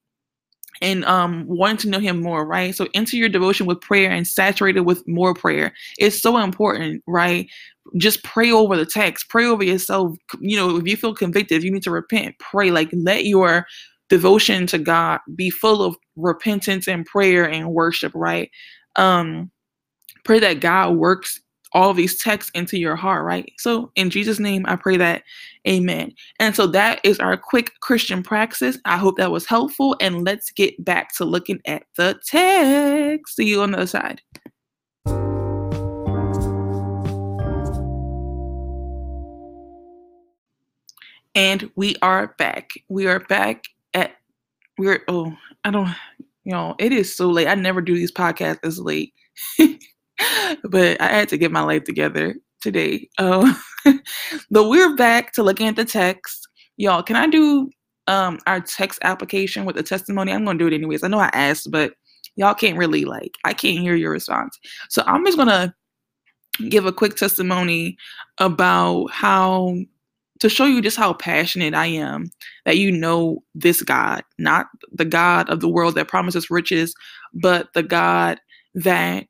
and um wanting to know him more right? So enter your devotion with prayer and saturate it with more prayer. It's so important right? Just pray over the text. Pray over yourself. You know if you feel convicted if you need to repent pray. Like let your devotion to god be full of repentance and prayer and worship right um pray that god works all these texts into your heart, right? So, in Jesus' name, I pray that. Amen. And so, that is our quick Christian praxis. I hope that was helpful. And let's get back to looking at the text. See you on the other side. And we are back. We are back at, we're, oh, I don't, know, it is so late. I never do these podcasts this late. *laughs* but I had to get my life together today. Uh, *laughs* but we're back to looking at the text. Y'all, can I do um our text application with the testimony? I'm gonna do it anyways. I know I asked, but y'all can't really like I can't hear your response. So I'm just gonna give a quick testimony about how to show you just how passionate I am that you know this God, not the God of the world that promises riches, but the God that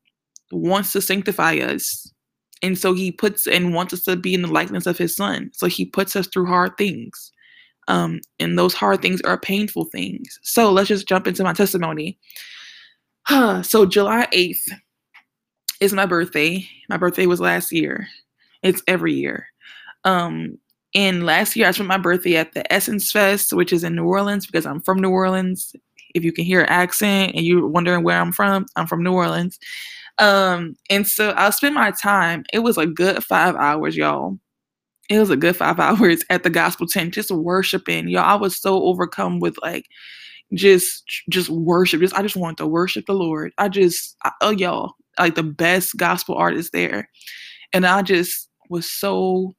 wants to sanctify us. And so he puts and wants us to be in the likeness of his son. So he puts us through hard things. Um, and those hard things are painful things. So let's just jump into my testimony. *sighs* so July 8th is my birthday. My birthday was last year. It's every year. Um, and last year I spent my birthday at the Essence Fest, which is in New Orleans because I'm from New Orleans. If you can hear an accent and you're wondering where I'm from, I'm from New Orleans. Um, and so I spent my time, it was a good five hours, y'all. It was a good five *laughs* hours at the gospel tent, just worshiping. Y'all, I was so overcome with like just just worship. Just I just wanted to worship the Lord. I just I, oh y'all, like the best gospel artist there. And I just was so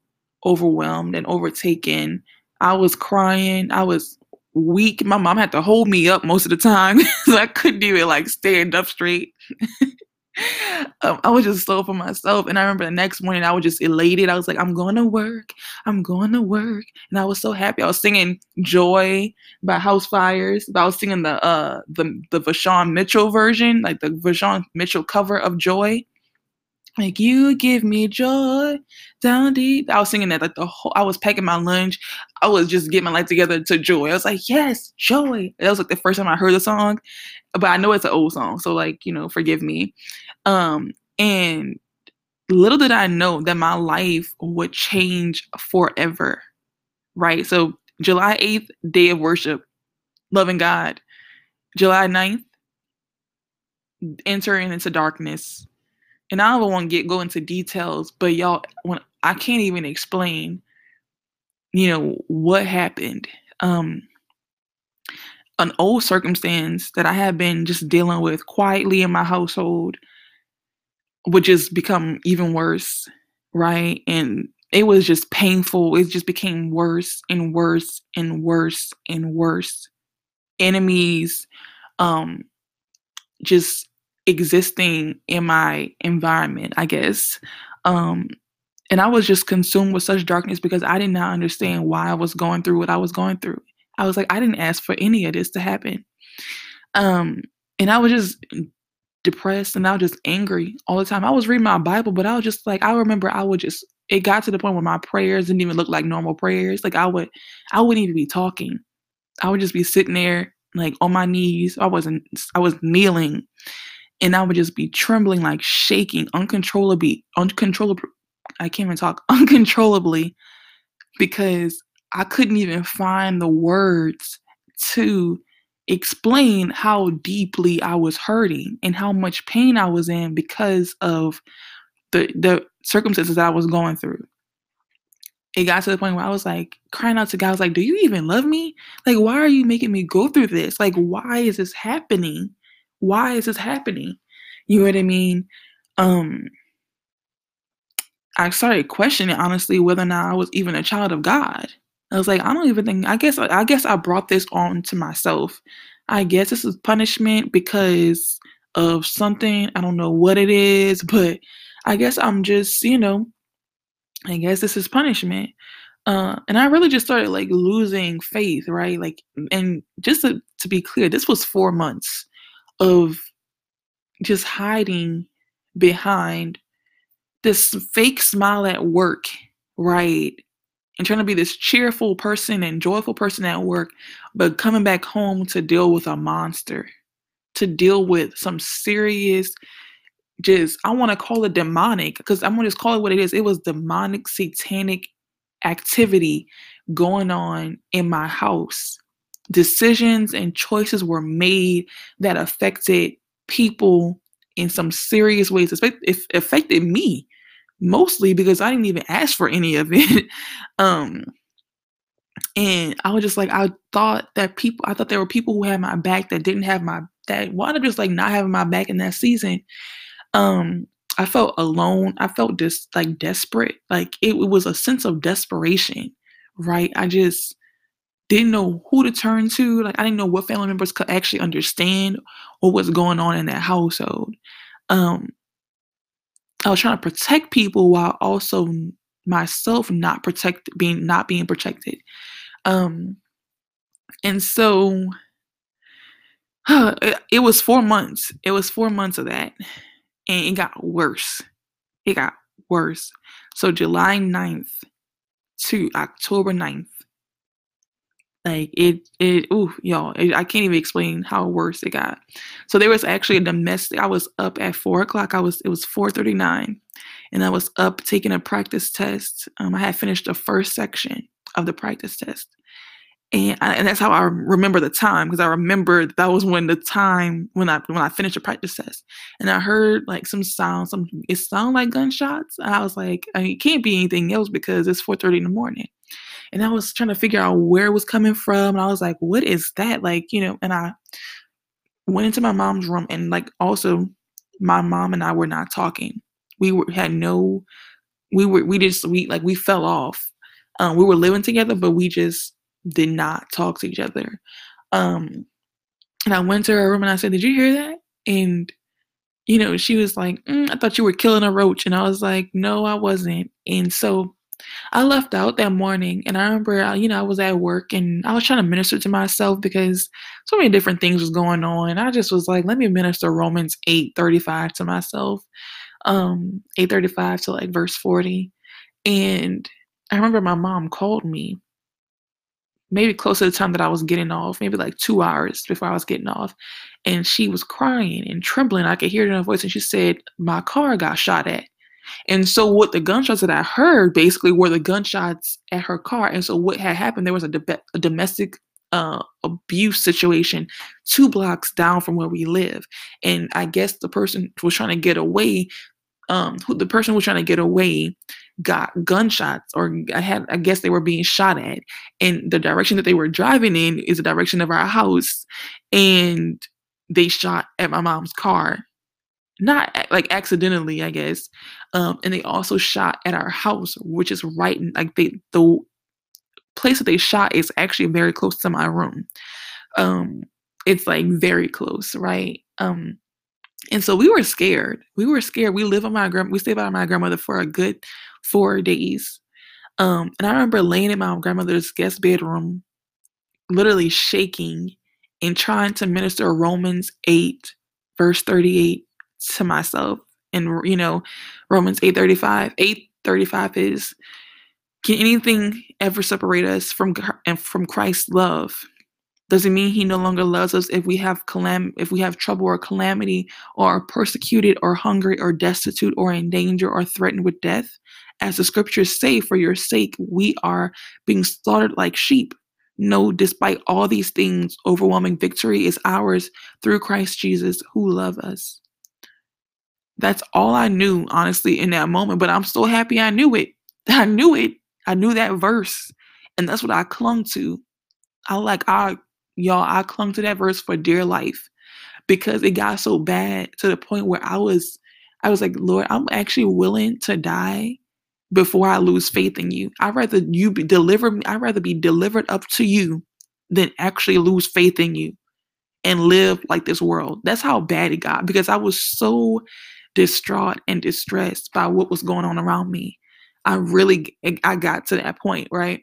overwhelmed and overtaken. I was crying. I was weak. My mom had to hold me up most of the time. *laughs* so I couldn't even like stand up straight. *laughs* um, I was just so for myself. And I remember the next morning, I was just elated. I was like, I'm going to work. I'm going to work. And I was so happy. I was singing Joy by House Fires. But I was singing the uh the the Vashawn Mitchell version, like the Vashawn Mitchell cover of Joy. Like you give me joy down deep. I was singing that like the whole. I was packing my lunch. I was just getting my life together to joy. I was like, yes, joy. That was like the first time I heard the song, but I know it's an old song, so like you know, forgive me. Um, and little did I know that my life would change forever. Right. So July 8th, day of worship, loving God. July 9th, entering into darkness and I don't want to get go into details, but y'all, when I can't even explain, you know, what happened. Um, an old circumstance that I have been just dealing with quietly in my household which has become even worse, right? And it was just painful. It just became worse and worse and worse and worse. Enemies, um, just existing in my environment, I guess. Um, and I was just consumed with such darkness because I did not understand why I was going through what I was going through. I was like, I didn't ask for any of this to happen. Um, and I was just depressed and I was just angry all the time. I was reading my Bible, but I was just like, I remember I would just, it got to the point where my prayers didn't even look like normal prayers. Like I would, I wouldn't even be talking. I would just be sitting there like on my knees. I wasn't, I was kneeling and I would just be trembling, like shaking uncontrollably, uncontrollably. I can't even talk *laughs* uncontrollably because I couldn't even find the words to explain how deeply I was hurting and how much pain I was in because of the the circumstances that I was going through. It got to the point where I was like crying out to God, I was like, Do you even love me? Like, why are you making me go through this? Like, why is this happening? Why is this happening? You know what I mean? Um I started questioning honestly whether or not I was even a child of God. I was like, I don't even think. I guess I guess I brought this on to myself. I guess this is punishment because of something. I don't know what it is, *laughs* but I guess I'm just, you know, I guess this is punishment. Uh, and I really just started like losing faith, right? Like, and just to, to be clear, this was four months of just hiding behind this fake smile at work, right? and trying to be this cheerful person and joyful person at work, but coming back home to deal with a monster, to deal with some serious, just, I want to call it demonic, because I'm going to just call it what it is. It was demonic, satanic activity going on in my house. Decisions and choices were made that affected people in some serious ways. It affected me mostly because I didn't even ask for any of it. *laughs* um, and I was just like, I thought that people, I thought there were people who had my back that didn't have my that wound up just like not having my back in that season. Um, I felt alone. I felt just like desperate. Like it, it was a sense of desperation, right? I just didn't know who to turn to. Like I didn't know what family members could actually understand what was going on in that household. Um, I was trying to protect people while also myself not protect being not being protected. Um and so uh, *sighs* it, it was 4 months. It was 4 months of that. And it got worse. It got worse. So July 9th to October 9th, like it, it, ooh, y'all, it, I can't even explain how worse it got. So there was actually a domestic. I was up at four o'clock. I was, it was four thirty nine, and I was up taking a practice test. Um, I had finished the first section of the practice test, and I, and that's how I remember the time because I remember that was when the time when I when I finished the practice test, and I heard like some sound, some it sounded like gunshots. And I was like, I mean, it can't be anything else because it's four thirty in the morning and I was trying to figure out where it was coming from. And I was like, what is that? Like, you know, and I went into my mom's room and like also my mom and I were not talking. We were had no we were we just we like we fell off. Um, we were living together, but we just did not talk to each other. Um, and I went to her room and I said, Did you hear that? And you know, she was like, mm, I thought you were killing a roach. And I was like, No, I wasn't. And so I left out that morning and I remember, uh, you know, I was at work and I was trying to minister to myself because so many different things was going on. I just was like, let me minister Romans 8:35 to myself. Um 8:35 to like verse 40. And I remember my mom called me maybe close to the time that I was getting off, maybe like two hours before I was getting off. And she was crying and trembling. I could hear it in her voice. And she said, My car got shot at. And so what the gunshots that I heard basically were the gunshots at her car. And so what had happened, there was a, de- a domestic uh, abuse situation two blocks down from where we live. And I guess the person was trying to get away. Um, who the person was trying to get away got gunshots, or I had, I guess they were being shot at. And the direction that they were driving in is the direction of our house. And they shot at my mom's car not like accidentally, I guess. Um, and they also shot at our house, which is right in like they the place that they shot is actually very close to my room. Um, it's like very close, right? Um, and so we were scared. We were scared. We live on my grand. We stayed by my grandmother for a good four days. Um, and I remember laying in my grandmother's guest bedroom, literally shaking and trying to minister Romans 8, verse 38 to myself. And you know, Romans 8:35, 8:35 is can anything ever separate us from and from Christ's love? Does it mean he no longer loves us if we have calam if we have trouble or calamity or are persecuted or hungry or destitute or in danger or threatened with death? As the scriptures say, for your sake we are being slaughtered like sheep. No, despite all these things, overwhelming victory is ours through Christ Jesus who loved us. That's all I knew, honestly, in that moment. But I'm so happy I knew it. *laughs* I knew it. I knew that verse. And that's what I clung to. I like I y'all, I clung to that verse for dear life because it got so bad to the point where I was I was like, Lord, I'm actually willing to die before I lose faith in you. I'd rather you be delivered I'd rather be delivered up to you than actually lose faith in you and live like this world. That's how bad it got because I was so distraught and distressed by what was going on around me. I really I got to that point, right?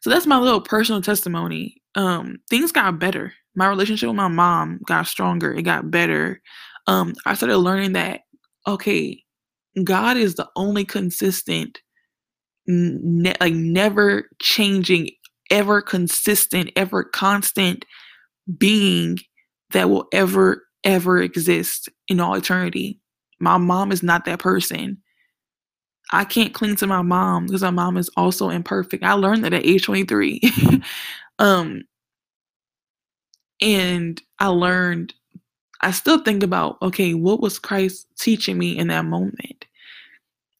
So that's my little personal testimony. Um things got better. My relationship with my mom got stronger. It got better. Um I started learning that okay, God is the only consistent ne- like never changing, ever consistent, ever constant being that will ever ever exist in all eternity. My mom is not that person. I can't cling to my mom because my mom is also imperfect. I learned that at age 23. *laughs* um and I learned I still think about okay, what was Christ teaching me in that moment?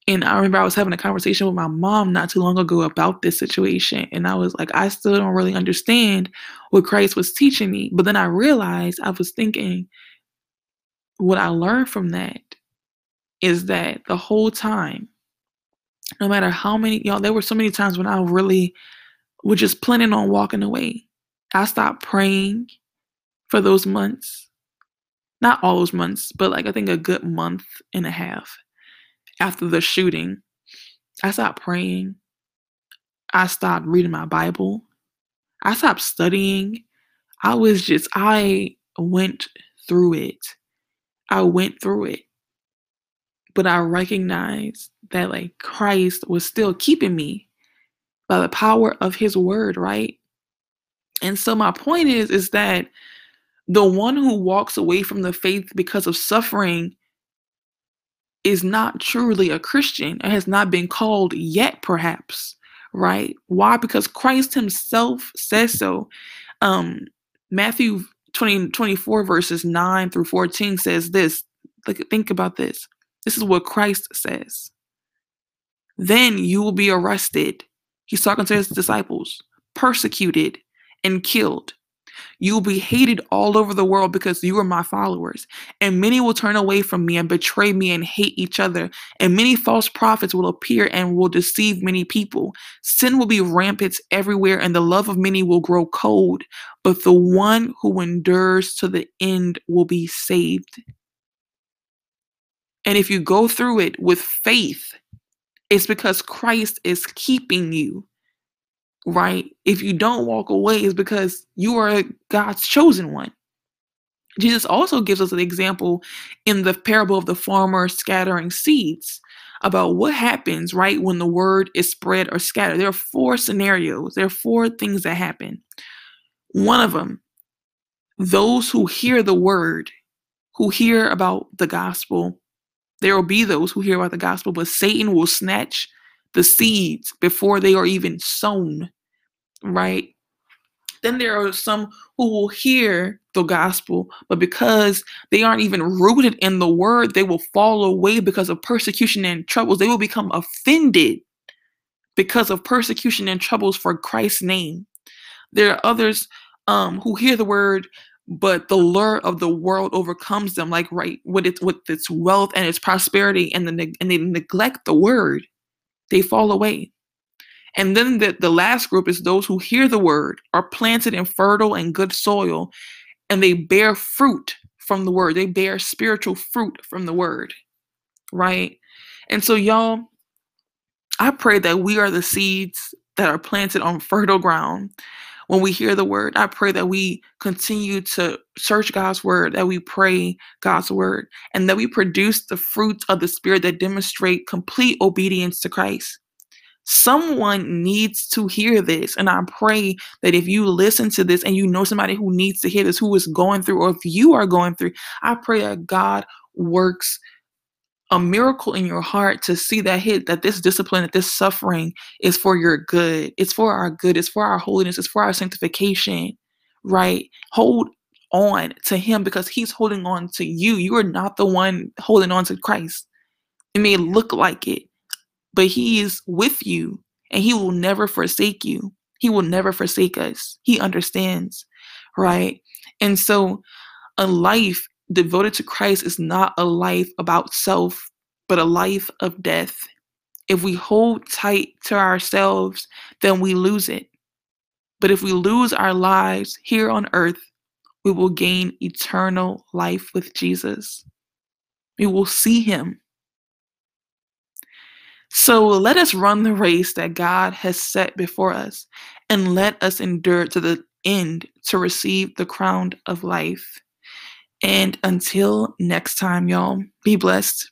And I remember I was having a conversation with my mom not too long ago about this situation. And I was like, I still don't really understand what Christ was teaching me. But then I realized I was thinking, what I learned from that is that the whole time, no matter how many y'all there were so many times when i really was just planning on walking away. I stopped praying for those months. Not all those months but like i think a good month and a half after the shooting i stopped praying. I stopped reading my bible. I stopped studying. I was just i went through it i went through it but I recognized that like Christ was still keeping me by the power of his word, right? And so my point is is that the one who walks away from the faith because of suffering is not truly a Christian and has not been called yet perhaps, right? Why? Because Christ himself says so. Um Matthew 20, 24 verses 9 through 14 says this. Like think about this. This is what Christ says. Then you will be arrested. He's talking to his disciples, persecuted and killed. You will be hated all over the world because you are my followers. And many will turn away from me and betray me and hate each other. And many false prophets will appear and will deceive many people. Sin will be rampant everywhere, and the love of many will grow cold. But the one who endures to the end will be saved. And if you go through it with faith, it's because Christ is keeping you, right? If you don't walk away, it's because you are God's chosen one. Jesus also gives us an example in the parable of the farmer scattering seeds about what happens, right, when the word is spread or scattered. There are four scenarios, there are four things that happen. One of them, those who hear the word, who hear about the gospel, there will be those who hear about the gospel, but Satan will snatch the seeds before they are even sown, right? Then there are some who will hear the gospel, but because they aren't even rooted in the word, they will fall away because of persecution and troubles. They will become offended because of persecution and troubles for Christ's name. There are others um, who hear the word but the lure of the world overcomes them like right with its with its wealth and its prosperity and the and they neglect the word they fall away and then the, the last group is those who hear the word are planted in fertile and good soil and they bear fruit from the word they bear spiritual fruit from the word right and so y'all i pray that we are the seeds that are planted on fertile ground when we hear the word. I pray that we continue to search God's word, that we pray God's word, and that we produce the fruits of the Spirit that demonstrate complete obedience to Christ. Someone needs to hear this. And I pray that if you listen to this and you know somebody who needs to hear this, who is going through, or if you are going through, I pray that God works a miracle in your heart to see that hit that this discipline that this suffering is for your good. It's for our good. It's for our holiness. It's for our sanctification right? Hold on to him because he's holding on to you. You are not the one holding on to christ. It may look like it but he is with you and he will never forsake you he will never forsake us he understands right and so a life devoted to Christ is not a life about self, but a life of death. If we hold tight to ourselves, then we lose it. But if we lose our lives here on earth, we will gain eternal life with Jesus. We will see him. So let us run the race that God has set before us and let us endure to the end to receive the crown of life. And until next time, y'all, be blessed.